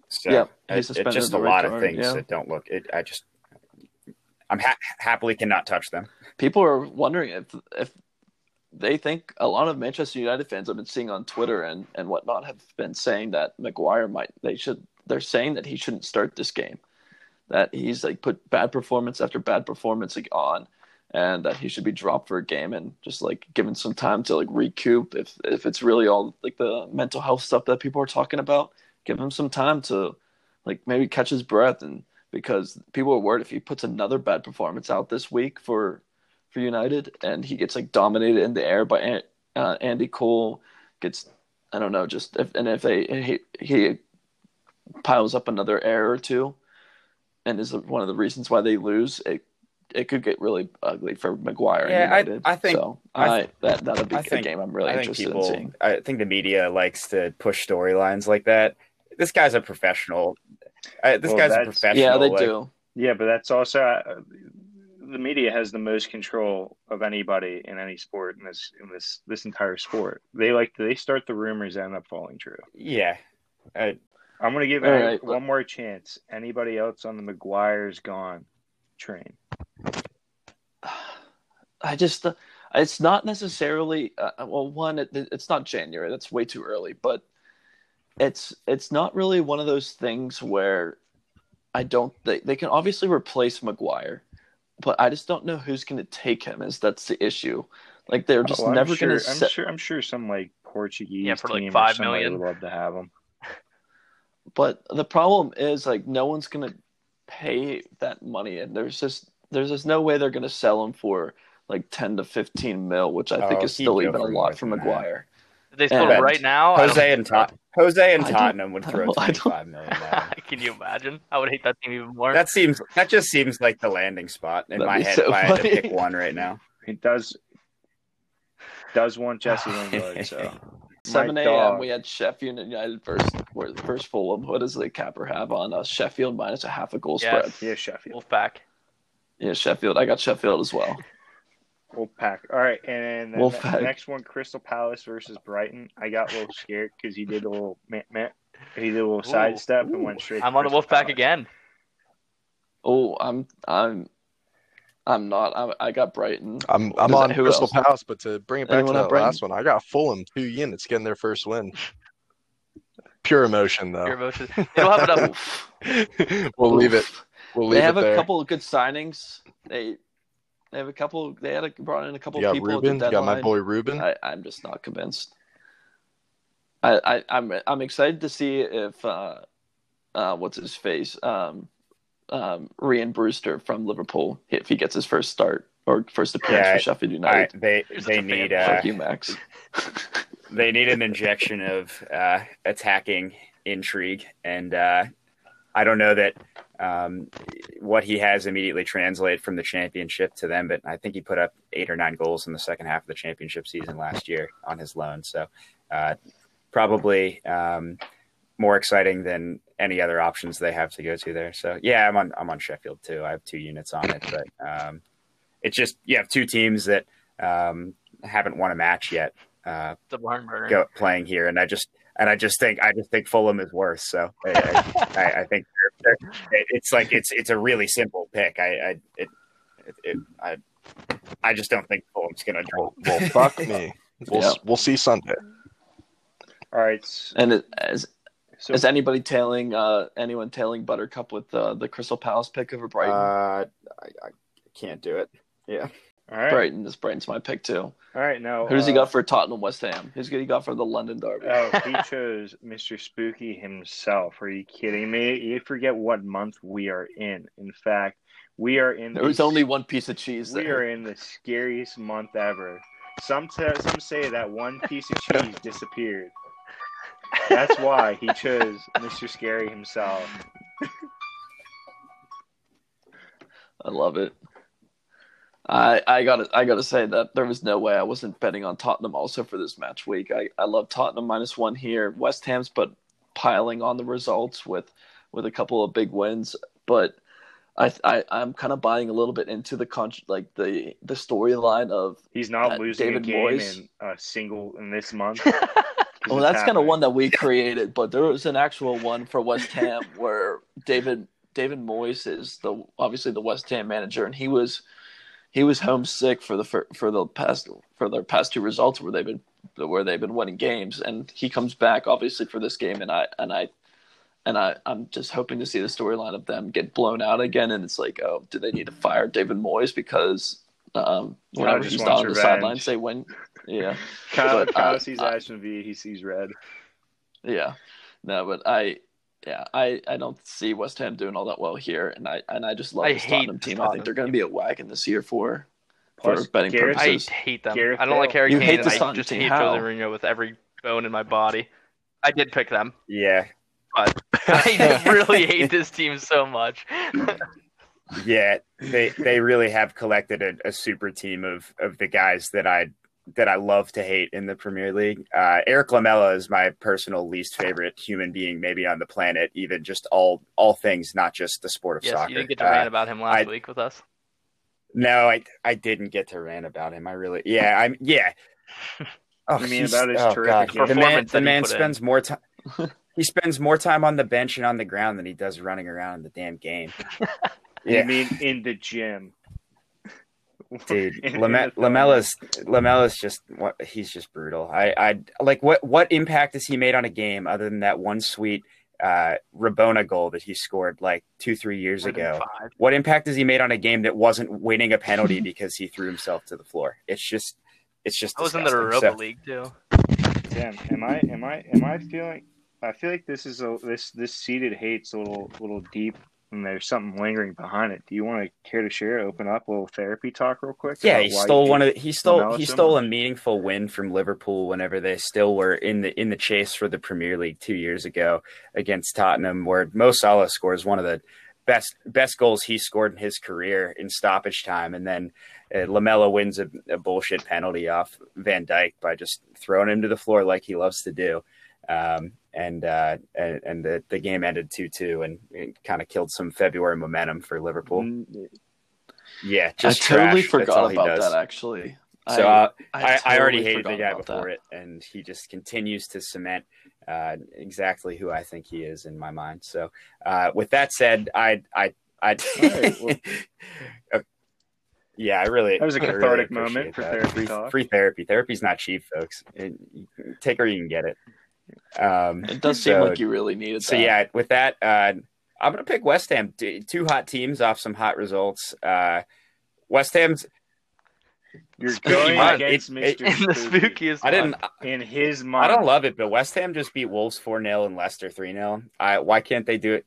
so Yeah, it's just a with the red lot of things yeah. that don't look. It, I just, I'm ha- happily cannot touch them. People are wondering if if they think a lot of Manchester United fans I've been seeing on Twitter and and whatnot have been saying that Maguire might they should they're saying that he shouldn't start this game, that he's like put bad performance after bad performance like, on, and that he should be dropped for a game and just like given some time to like recoup if if it's really all like the mental health stuff that people are talking about, give him some time to like maybe catch his breath and because people are worried if he puts another bad performance out this week for for United, and he gets like dominated in the air by uh, Andy Carroll. Gets I don't know, just if and if they, he he piles up another error or two, and is one of the reasons why they lose. It it could get really ugly for Maguire. Yeah, and I- United. I think- so. I I, that that'll be I a think- game I'm really I interested people, in seeing. I think the media likes to push storylines like that. This guy's a professional. Uh, this Well, guy's a professional. Yeah, they like- do. Yeah, but that's also uh, the media has the most control of anybody in any sport in this in this this entire sport. They like they start the rumors that end up falling true. Yeah, uh, I'm gonna give All any- right, one more chance. Anybody else on the Maguire's gone train? I just uh, it's not necessarily uh, well one it, it's not January that's way too early but it's it's not really one of those things where I don't they, they can obviously replace Maguire but I just don't know who's going to take him is that's the issue like they're just Oh, I'm never sure, going to I'm set sure. I'm sure some like Portuguese Yeah, for, like, team or five somebody million. would love to have him. But the problem is like no one's going to pay that money and there's just there's just no way they're going to sell him for like 10 to 15 mil which I oh, think Oh, is still even a lot for than that. Maguire they split Yeah. right now? Jose and so. Tot- Jose and I don't- Tottenham would throw don't- I five million. Can you imagine? I would hate that team even more. That seems that just seems like the landing spot in That'd my head so if I had to pick one right now. He does does want Jesse Lingard. So 7 a.m. We had Sheffield United versus where versus Fulham. What does the capper have on uh, Sheffield minus a half a goal Yes. spread? yeah, Sheffield. Wolfpack. Yeah, Sheffield. I got Sheffield as well. Wolfpack. All right, and then Wolfpack. the next one, Crystal Palace versus Brighton. I got a little scared because he did a little meh, meh. he did a little sidestep and went straight. I'm on the Crystal Wolfpack Palace. again. Oh, I'm I'm I'm not. I, I got Brighton. I'm I'm Who's- on who Crystal else? Palace, but to bring it back Anyone to have that last one, I got Fulham two units getting their first win. Pure emotion Your though. emotions. They don't have enough. we'll leave it. We'll leave They have it a there. couple of good signings. They they have a couple. They had a, brought in a couple You got people. at Ruben. the You got my boy Ruben. I, I'm just not convinced. I, I I'm I'm excited to see if uh, uh what's his face um um Ryan Brewster from Liverpool if he gets his first start or first appearance Yeah, for Sheffield I, United. they You're they need fan. uh, Fuck you, Max. they need an injection of uh, attacking intrigue, and uh, I don't know that um, what he has immediately translate from the championship to them. But I think he put up eight or nine goals in the second half of the championship season last year on his loan. So uh, probably um, more exciting than any other options they have to go to there. So yeah, I'm on I'm on Sheffield too. I have two units on it, but um, it's just you have two teams that um, haven't won a match yet. Uh, The barn burner. go playing here, and I just and I just think I just think Fulham is worse. So I, I, I- I think they're, they're, it's like it's it's a really simple pick. I I it, it, it I I just don't think Fulham's gonna draw. Well, well, fuck me. We'll Yeah. we'll see Sunday. All right. And it, as So is anybody tailing uh anyone tailing Buttercup with uh, the Crystal Palace pick over Brighton? Uh, I, I can't do it. Yeah. all right. Brighton. This Brighton's my pick too. All right. Now Who does he uh, got for Tottenham West Ham? Who's good he got for the London Derby? Oh, he chose Mr. Spooky himself. Are you kidding me? You forget what month we are in. In fact, we are in. there was only one piece of cheese We there. are in the scariest month ever. Some t- some say that one piece of cheese disappeared. That's why he chose Mr. Scary himself. I love it. I I gotta I gotta say that there was no way I wasn't betting on Tottenham also for this match week. I, I love Tottenham minus one here. West Ham's but piling on the results with with a couple of big wins, but I I I'm kind of buying a little bit into the con like the the storyline of He's not Uh, losing David a game Moyes. in a single in this month. well that's kind of one that we created, but there was an actual one for West Ham where David David Moyes is the obviously the West Ham manager, and he was he was homesick for the for, for the past for their past two results where they've been where they've been winning games, and he comes back obviously for this game, and I and I and I I'm just hoping to see the storyline of them get blown out again, and it's like oh do they need to fire David Moyes because um whenever just he's on the sidelines they win yeah Kyle, but, Kyle uh, sees I- Ashton V, he sees red. Yeah, no, but I, yeah, I, I don't see West Ham doing all that well here, and I and I just love I this hate Tottenham this team. I think they're going to be a wagon this year for Plus, for betting Gareth- I hate them. Gareth I don't like Harry You Kane, hate and the I Son just team. hate How? Jose Mourinho with every bone in my body. I did pick them, Yeah. but I really hate this team so much. Yeah, they they really have collected a, a super team of of the guys that I that I love to hate in the Premier League. Uh, Erik Lamela is my personal least favorite human being, maybe on the planet. Even just all all things, not just the sport of yes, soccer. you didn't get to Uh, rant about him last I- week with us. no, I I didn't get to rant about him. I really, yeah, I'm yeah. Oh, You mean he's- about his oh, terrific God. The man, performance the man put in. spends more time. he spends more time on the bench and on the ground than he does running around in the damn game. You mean in the gym? Dude In- in Lame- Lamela's Lamela's just what he's just brutal i i like what what impact has he made on a game other than that one sweet uh rabona goal that he scored like two three years ago five. what impact has he made on a game that wasn't winning a penalty because he threw himself to the floor it's just it's just I was in the disgusting. Europa So- League too. Damn, am I am I am I feeling? I feel like this is a this this seated hate's a little little deep, and there's something lingering behind it. Do you want to care to share? Open up a little therapy talk real quick. Yeah, he stole one of he stole he stole a meaningful win from Liverpool whenever they still were in the in the chase for the Premier League two years ago against Tottenham, where Mo Salah scores one of the best best goals he scored in his career in stoppage time, and then uh, Lamela wins a, a bullshit penalty off Van Dijk by just throwing him to the floor like he loves to do. Um, and uh, and, and the, the game ended two two, and it kind of killed some February momentum for Liverpool. Mm, Yeah, just I totally trash. That's all forgot about does. that. Actually, So I, uh, I, I already totally hated the guy before that. it, and he just continues to cement uh, exactly who I think he is in my mind. So, uh, with that said, I I I right, well- yeah, I really That was a really cathartic appreciate moment for that. therapy free, free therapy. Therapy's not cheap, folks. It, take her, you can get it. Um, It does seem so- like you really needed So that. yeah, with that, uh, I'm gonna pick West Ham. Two hot teams off some hot results. Uh, West Ham's. You're Spooky going mind. against It- Mr. In the spookiest. I didn't. In his mind, I don't love it, but West Ham just beat Wolves four 0 and Leicester three 0 I Why can't they do it?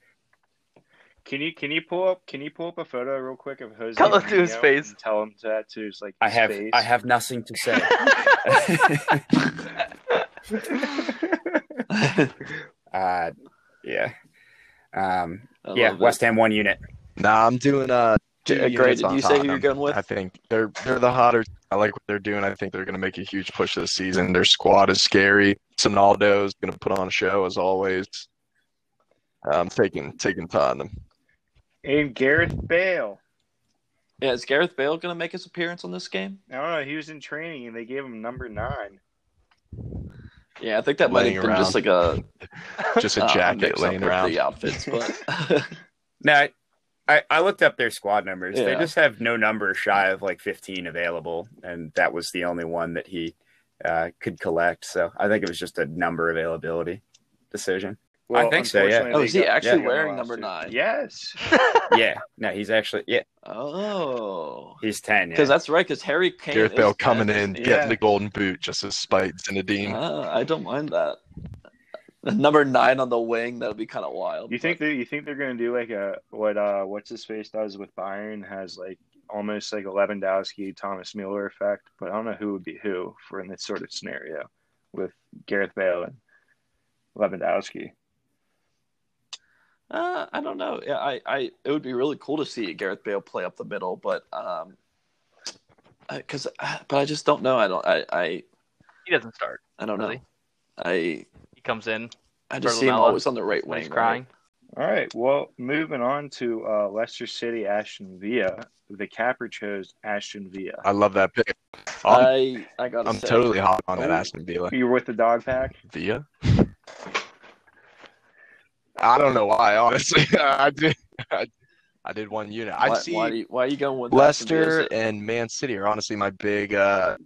Can you can you pull up can you pull up a photo real quick of Jose? Tell it to his face. and Tell him that to his like. I have. face? I have nothing to say. uh, yeah. Um, yeah. love West. Ham one unit. Nah, I'm doing uh. two J- Gray, did you say who you're going with? I think they're they're the hotter. I like what they're doing. I think they're going to make a huge push this season. Their squad is scary. Sonaldo is going to put on a show as always. I'm taking taking Tottenham. And Gareth Bale. Yeah, is Gareth Bale going to make his appearance on this game? I don't know. He was in training and they gave him number nine. Yeah, I think that might Laying have been just like a, Just a uh, jacket mix-up laying around. the outfits, but No, I, I, I looked up their squad numbers. They just have no number shy of like 15 available, and that was the only one that he uh, could collect. So I think it was just a number availability decision. Well, think so, yeah. Oh, is he got- actually yeah, wearing number nine? Yes. yeah, no, he's actually yeah, oh, he's 10. because Yeah. that's right. Because Harry Kane, Gareth is Bale 10. coming in, Yeah. getting the golden boot just to spite Zinedine. Ah, I don't mind that. Number nine on the wing, that would be kind of wild. You think that you think they're gonna do like a what uh what's his face does with Bayern has like almost like a Lewandowski Thomas Mueller effect, but I don't know who would be who for in this sort of scenario with Gareth Bale and Lewandowski. Uh, I don't know. Yeah, I, I, it would be really cool to see Gareth Bale play up the middle, but um, because, but I just don't know. I don't. I, I, He doesn't start. I don't know. Really? I, He comes in. I just see him Lamela, always on the right wing. he's crying. All right, well, moving on to uh, Leicester City, Aston Villa. The capper chose Aston Villa. I love that pick. I'm, I, I gotta I'm say, totally hot on that Oh. Aston Villa. You were with the dog pack. Villa? I don't know why, honestly. I did. I, I did one unit. I Why, see why, you, why are you going with Leicester and Man City are honestly my big uh,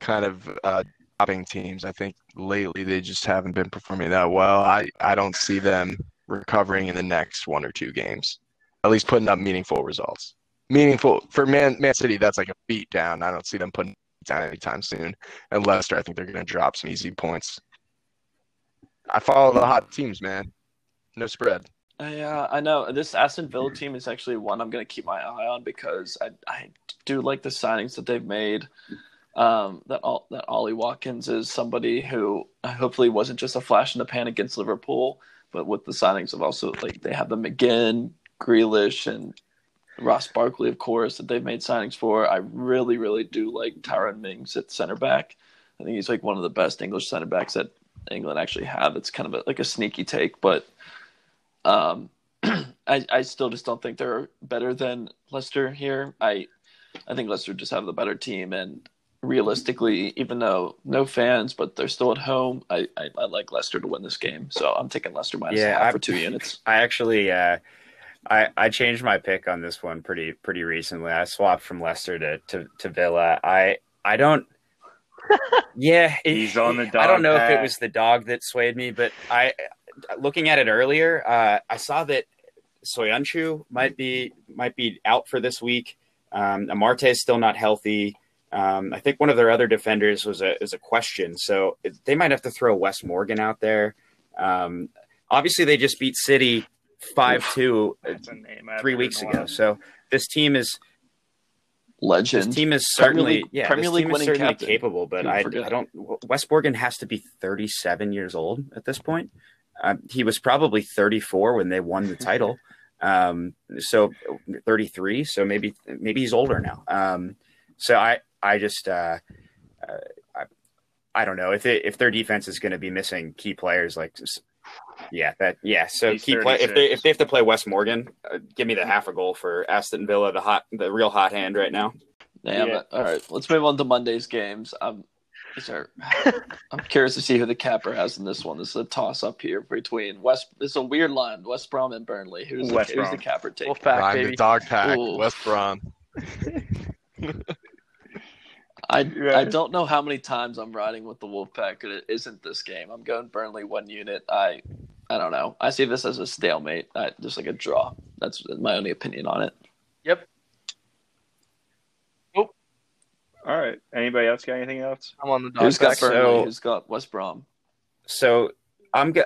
kind of uh, dropping teams. I think lately they just haven't been performing that well. I, I don't see them recovering in the next one or two games, at least putting up meaningful results. Meaningful for Man Man City, that's like a beat down. I don't see them putting down anytime soon. And Leicester, I think they're going to drop some easy points. I follow the hot teams, man. No spread. Yeah, I know. This Aston Villa team is actually one I'm going to keep my eye on because I, I do like the signings that they've made. Um, that all, that Ollie Watkins is somebody who hopefully wasn't just a flash in the pan against Liverpool, but with the signings of also like they have the McGinn, Grealish, and Ross Barkley, of course, that they've made signings for. I really, really do like Tyrone Mings at center back. I think he's like one of the best English center backs that England actually have. It's kind of a, like a sneaky take, but um, I I still just don't think they're better than Leicester here. I I think Leicester just have the better team, and realistically, even though no fans, but they're still at home, I I, I like Leicester to win this game. So I'm taking Leicester minus Yeah, half I- for two units. I actually uh, I I changed my pick on this one pretty pretty recently. I swapped from Leicester to to, to Villa. I I don't. Yeah, it- He's on the I don't dog know if it was the dog that swayed me, but I looking at it earlier, uh, I saw that Soyuncu might be might be out for this week. Um, Amartey is still not healthy. Um, I think one of their other defenders was a is a question, so they might have to throw Wes Morgan out there. Um, obviously, they just beat City five two That's a name. I three weeks heard in a ago. while. So this team is legend. this team is Premier certainly League- yeah Premier this League team is winning certainly captain. capable, but I. I don't. Wes Morgan has to be thirty seven years old at this point. Uh, he was probably thirty four when they won the title. Um, so thirty three. So maybe maybe he's older now. Um, so I I just uh, uh, I, I don't know if it, if their defense is going to be missing key players like yeah that yeah so He's key play if they if they have to play Wes Morgan uh, give me the half a goal for Aston Villa the hot the real hot hand right now Damn Yeah. it. All right, let's move on to Monday's games. Um, is there, I'm curious to see who the capper has in this one. This is a toss up here between West. It's a weird line. West Brom and Burnley. Who's the, West who's the capper take? Wolfpack, I'm baby. the dog pack. Ooh. West Brom. I Yeah. I don't know how many times I'm riding with the Wolfpack, and it isn't this game. I'm going Burnley one unit. I I don't know. I see this as a stalemate. I, just like a draw. That's my only opinion on it. All right. Anybody else got anything else? I'm on the dog Who's got. Burnley? So- Who's got West Brom? So I'm go-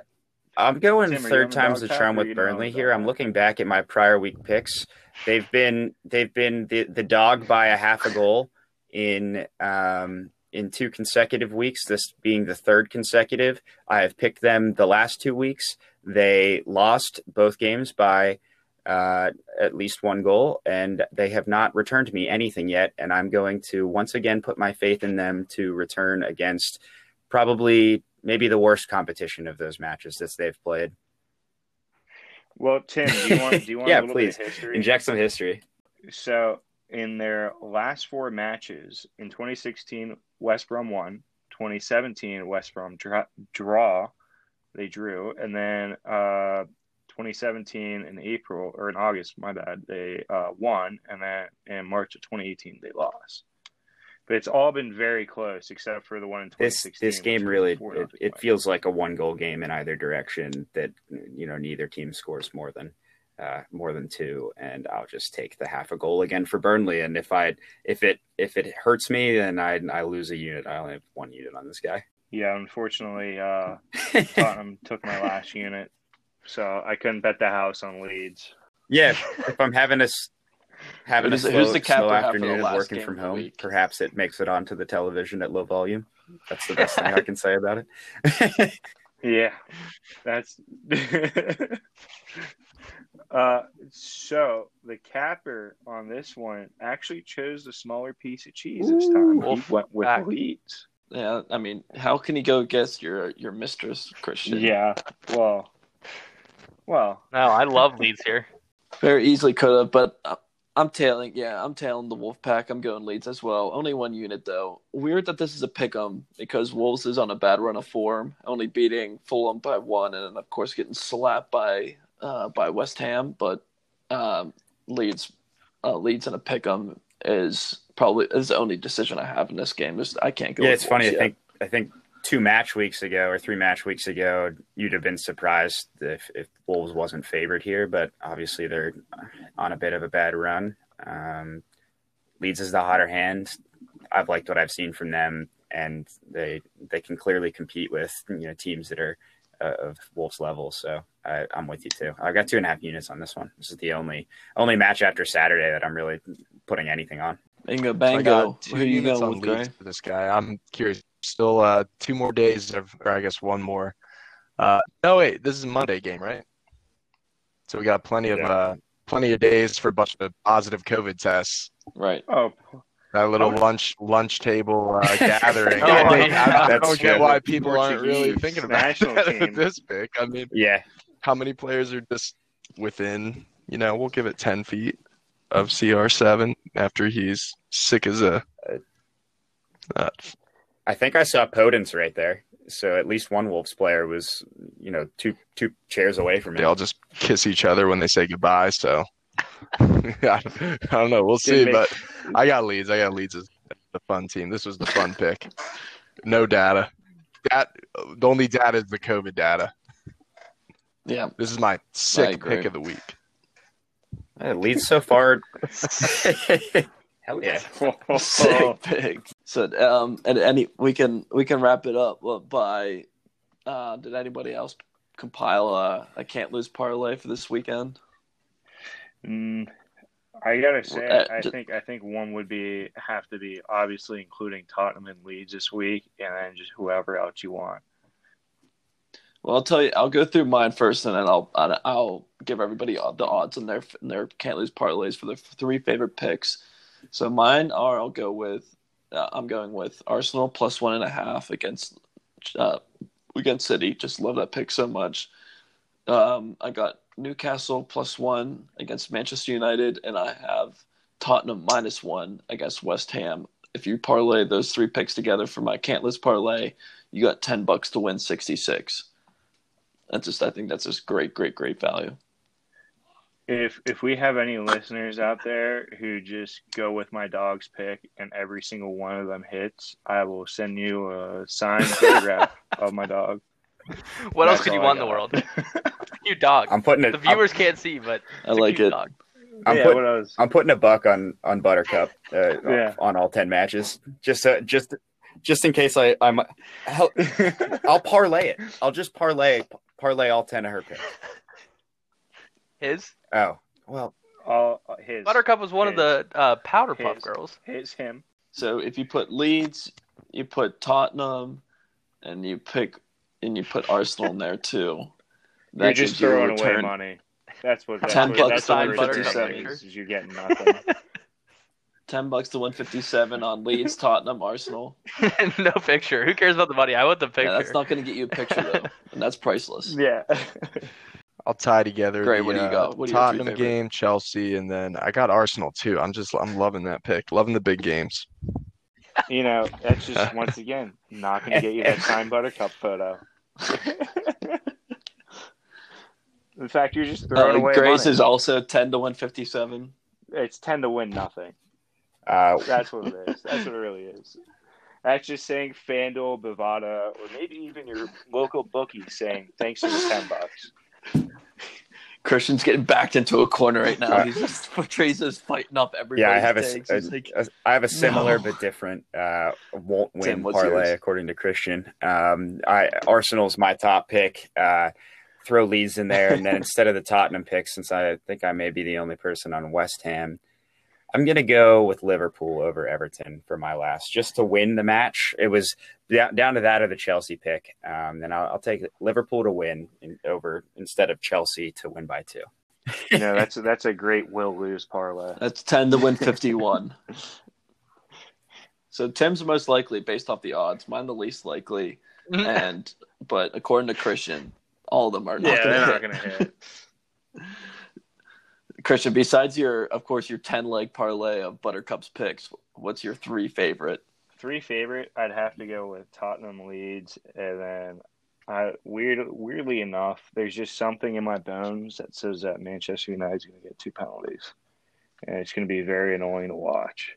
I'm going Tim, are you on third times the charm with you not on Burnley here. I'm looking back at my prior week picks. They've been they've been the, the dog by a half a goal in um, in two consecutive weeks. This being the third consecutive. I have picked them the last two weeks. They lost both games by uh, at least one goal, and they have not returned me anything yet. And I'm going to once again put my faith in them to return against probably maybe the worst competition of those matches that they've played. Well, Tim, do you want do you want Yeah, a little please. bit of history? Inject some history. So, in their last four matches in 2016, West Brom won. 2017, West Brom draw, draw they drew, and then uh, 2017 in April or in August, my bad, they uh, won, and then in March of 2018 they lost. But it's all been very close, except for the one in This 2016. this which game really it, it feels like a one goal game in either direction. That you know neither team scores more than uh, more than two, and I'll just take the half a goal again for Burnley. And if I if it if it hurts me, then I I lose a unit. I only have one unit on this guy. Yeah, unfortunately, uh, Tottenham took my last unit, so I couldn't bet the house on Leeds. Yeah, if, if I'm having a s- having a Who's the- slow, who's the slow have for the afternoon of working from of home, week? perhaps it makes it onto the television at low volume. That's the best thing I can say about it. Yeah, that's. uh, so the capper on this one actually chose the smaller piece of cheese this time. Ooh. he went with Back. Leeds. Yeah, I mean, how can you go against your your mistress, Christian? Yeah, well, well, No, I love Leeds here. Very easily could have, but I'm tailing. Yeah, I'm tailing the Wolf Pack. I'm going Leeds as well. Only one unit though. Weird that this is a pick 'em because Wolves is on a bad run of form, only beating Fulham by one, and then of course getting slapped by uh, by West Ham. But um, Leeds uh, Leeds in a pick 'em is probably is the only decision I have in this game. Just I can't go. yeah, with it's funny. I think I think two match weeks ago or three match weeks ago, you'd have been surprised if, if Wolves wasn't favored here, but obviously they're on a bit of a bad run. Um, Leeds is the hotter hand. I've liked what I've seen from them, and they they can clearly compete with you know teams that are uh, of Wolves level. So I, I'm with you too. I've got two and a half units on this one. This is the only only match after Saturday that I'm really putting anything on. Bingo I bango. got two Who you units going with, Gray? For this guy. I'm curious. Still uh, two more days of, or I guess one more. Uh, no, wait, this is a Monday game, right? So we got plenty of Yeah. uh, plenty of days for a bunch of positive COVID tests. Right. oh, That little Oh. lunch lunch table uh, gathering. Oh, I, don't. I, I That's don't get why people aren't really thinking about national that team. with this pick. I mean, Yeah, how many players are just within? You know, we'll give it ten feet of CR7 after he's sick as a. Uh, I think I saw Podence right there. So at least one Wolves player was, you know, two two chairs away from me. they all just kiss each other when they say goodbye. So I don't know. We'll see. Didn't But I got Leeds. I got Leeds as the fun team. This was the fun pick. No data. That the only data is the COVID data. Yeah. This is my sick pick of the week. It leads so far. Hell yeah! Sick pick. So um and any we can we can wrap it up uh, by uh did anybody else compile a, a can't lose parlay for this weekend? Mm, I gotta say, Uh, I think I think one would be have to be obviously including Tottenham and Leeds this week, and then just whoever else you want. Well, I'll tell you. I'll go through mine first, and then I'll I'll give everybody the odds in their their can't lose parlays for their three favorite picks. So mine are I'll go with uh, I'm going with Arsenal plus one and a half against uh, against City. Just love that pick so much. Um, I got Newcastle plus one against Manchester United, and I have Tottenham minus one against West Ham. If you parlay those three picks together for my can't parlay, you got ten bucks to win sixty six. That's just I think that's just great, great, great value. If if we have any listeners out there who just go with my dog's pick and every single one of them hits, I will send you a signed photograph of my dog. What else could you I want in the world? You dog. I'm putting it. The viewers can't see, but I it's a like cute it. Dog. I'm, yeah, put- what else? I'm putting a buck on on Buttercup uh, Yeah. on all ten matches, just so, just just in case I I'm hell, I'll parlay it. I'll just parlay parlay all ten of her picks. His Oh well, All his Buttercup was one of the uh, Powder Puff His. girls. his him. So if you put Leeds, you put Tottenham, and you pick and you put Arsenal in there too. You're just gives you throwing away money. That's what. That's 10 what, bucks that's to what sign return Buttercup is, is You're getting nothing. Ten bucks to one fifty seven on Leeds, Tottenham, Arsenal. no picture. Who cares about the money? I want the picture. Yeah, that's not going to get you a picture though, and that's priceless. yeah. I'll tie together Great, the what do you uh, got? What are your three Tottenham favorite? game, Chelsea, and then I got Arsenal too. I'm just I'm loving that pick. Loving the big games. You know, that's just once again not going to get you that signed Buttercup photo. In fact, you're just throwing Uh, away Grace money. is also ten to one fifty seven. It's ten to win nothing. uh, That's what it is. That's what it really is. That's just saying FanDuel, Bovada, or maybe even your local bookie saying thanks for the ten bucks. Christian's getting backed into a corner right now. He's just Tresa's fighting up everybody. yeah, I have a, a- like, a- I have a similar No. but different uh, won't win Tim, parlay yours? according to Christian. Um, I Arsenal's my top pick. Uh, throw Leeds in there, and then instead of the Tottenham pick, since I think I may be the only person on West Ham, I'm going to go with Liverpool over Everton for my last, just to win the match. It was down, down to that or the Chelsea pick. Um, and I'll, I'll take Liverpool to win in, over instead of Chelsea to win by two. You know, that's that's a great will lose parlay. that's ten to win fifty one. so Tim's most likely based off the odds. Mine the least likely, and but according to Christian, all of them are not Yeah, going they're to not going to hit. Christian, besides your, of course, your ten leg parlay of Buttercup's picks, what's your three favorite? Three favorite, I'd have to go with Tottenham Leeds, and then I weird weirdly enough, there's just something in my bones that says that Manchester United's going to get two penalties, and it's going to be very annoying to watch.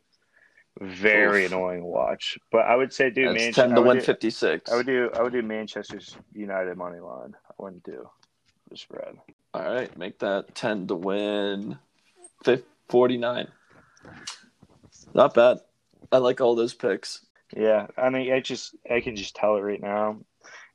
Very Oof. annoying to watch. But I would say, dude, Manchester. ten to I would win fifty six. I would do I would do Manchester's United money line. I wouldn't do the spread. All right, make that 10 to win fif- 49. Not bad. I like all those picks. Yeah, I mean, I just I can just tell it right now.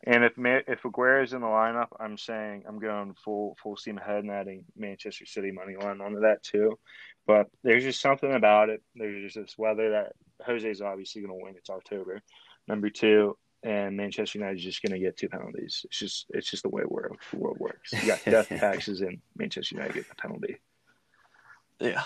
And if if Aguero's in the lineup, I'm saying I'm going full full steam ahead and adding Manchester City money line onto that too. But there's just something about it. There's just this weather that Jose's obviously going to win. It's October. Number two, and Manchester United is just going to get two penalties. It's just it's just the way world, the world works. You got death taxes and Manchester United get the penalty. Yeah.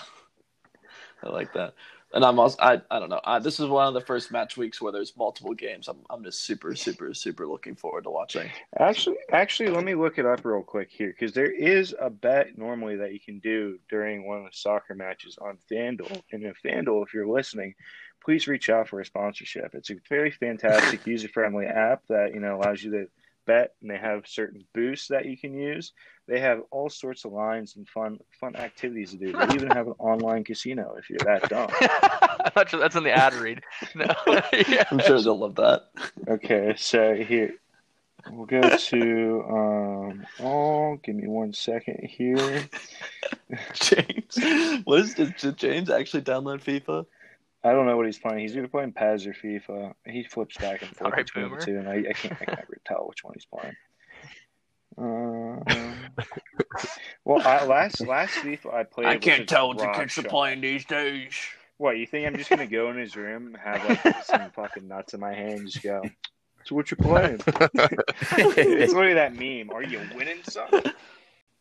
I like that. And I'm also, I, I don't know. I, this is one of the first match weeks where there's multiple games. I'm, I'm just super, super, super looking forward to watching. Actually, actually, let me look it up real quick here because there is a bet normally that you can do during one of the soccer matches on FanDuel. And if FanDuel, if you're listening, please reach out for a sponsorship. It's a very fantastic, user-friendly app that you know allows you to bet, and they have certain boosts that you can use. They have all sorts of lines and fun, fun activities to do. They even have an online casino if you're that dumb. I'm not sure that's in the ad read. No. yeah. I'm sure they'll love that. Okay, so here we'll go to um. Oh, give me one second here. James, what is did, did James actually download FIFA? I don't know what he's playing. He's either playing PES or FIFA. He flips back and forth Sorry, between boomer. the two, and I, I can't I can never tell which one he's playing. Um, well, I, last last FIFA I played. was a rock shot. Are playing these days. What you think? I'm just gonna go in his room and have like some fucking nuts in my hand, and just go. So what you playing? it's literally that meme. Are you winning something?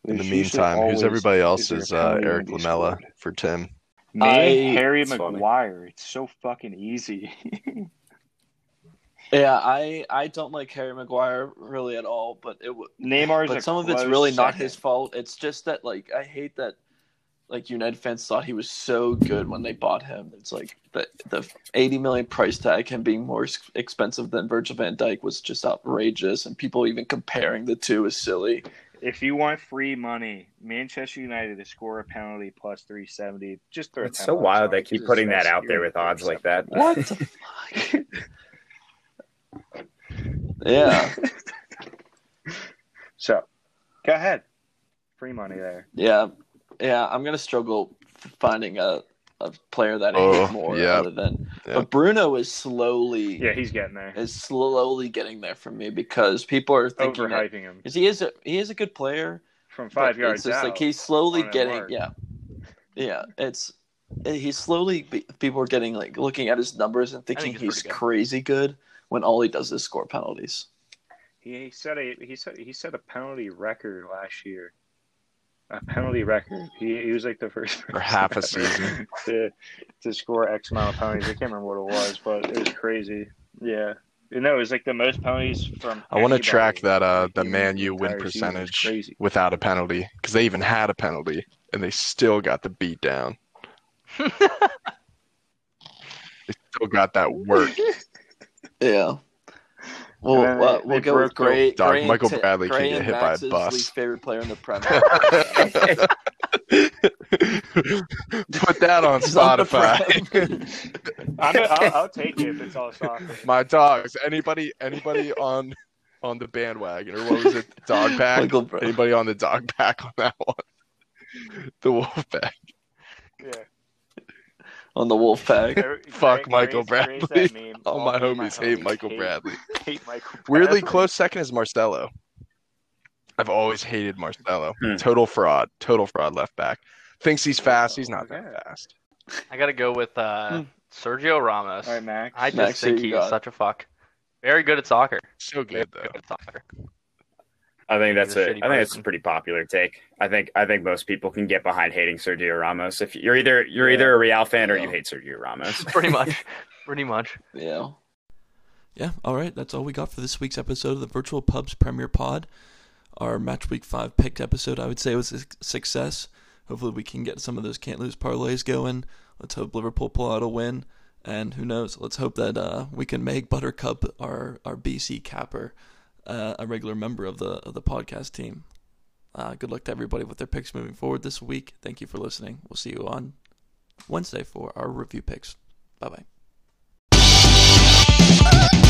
In the meantime, who's always- everybody is else's uh, Erik when Lamela for Tim? Me, I- Harry it's funny. Maguire. It's so fucking easy. Yeah, I I don't like Harry Maguire really at all, but it Neymar's but some of it's really not his fault. It's just that like I hate that like United fans thought he was so good when they bought him. It's like the the 80 million price tag him being more expensive than Virgil van Dijk was just outrageous and people even comparing the two is silly. If you want free money, Manchester United to score a penalty plus three seventy. Just throw. It's 10 so wild on they keep Jesus putting that out there with odds like that. What the fuck? yeah, So, go ahead. Free money there. yeah, yeah. I'm gonna struggle finding a, a player that I Oh, hate more yeah. other than. Yeah. But Bruno is slowly Yeah, he's getting there. is slowly getting there for me because people are thinking that, Overhyping him 'cause he is a he is a good player. from five yards it's just out. like he's slowly getting mark. yeah, yeah. It's he's slowly people are getting like looking at his numbers and thinking he's he's good. crazy good when all he does is score penalties. He set a he set he set a penalty record last year. A penalty record. He, he was like the first For half a season. to to score X amount of penalties. I can't remember what it was, but it was crazy. Yeah. You know, it was like the most penalties from. I want to track that uh the Man you win entire season. It was percentage Crazy. without a penalty because they even had a penalty and they still got the beat down. They still got that work. Yeah. Well, And then uh, we'll they go with Gray. Dog, Gray Michael Ti- Bradley can Gray get and hit by a bus. least favorite player in the Premier. Put that on He's on the Spotify. Prem. I'm, I'll, I'll take it if it's all soccer. My dogs. Anybody anybody on on the bandwagon or what was it? Dog pack. Michael Anybody on the dog pack on that one? The wolf pack. Yeah. On the wolf pack. Gray- Fuck Gray- Michael Gray's- Gray's Bradley. that meme. All my of homies hate Michael hate- Bradley. Hate Michael Weirdly close second is Marcelo. I've always hated Marcelo. Hmm. Total fraud. Total fraud left back. Thinks he's fast. He's not that Yeah. fast. I gotta go with uh, Sergio Ramos. All right, Max. I just Max, think you he's such a fuck. Very good at soccer. So Very good though. good at soccer. I think that's He's a a. I think it's a pretty popular take. I think. I think most people can get behind hating Sergio Ramos. If you're either you're Yeah. either a Real fan or Yeah. you hate Sergio Ramos. Pretty much. Pretty much. Yeah. Yeah, all right. That's all we got for this week's episode of the Virtual Pubs Premier Pod. Our Match Week 5 picked episode, I would say, was a success. Hopefully, we can get some of those can't lose parlays going. Let's hope Liverpool pull out a win. And who knows? Let's hope that uh, we can make Buttercup our, our BC capper uh, a regular member of the of the podcast team. Uh, good luck to everybody with their picks moving forward this week. Thank you for listening. We'll see you on Wednesday for our review picks. Bye bye.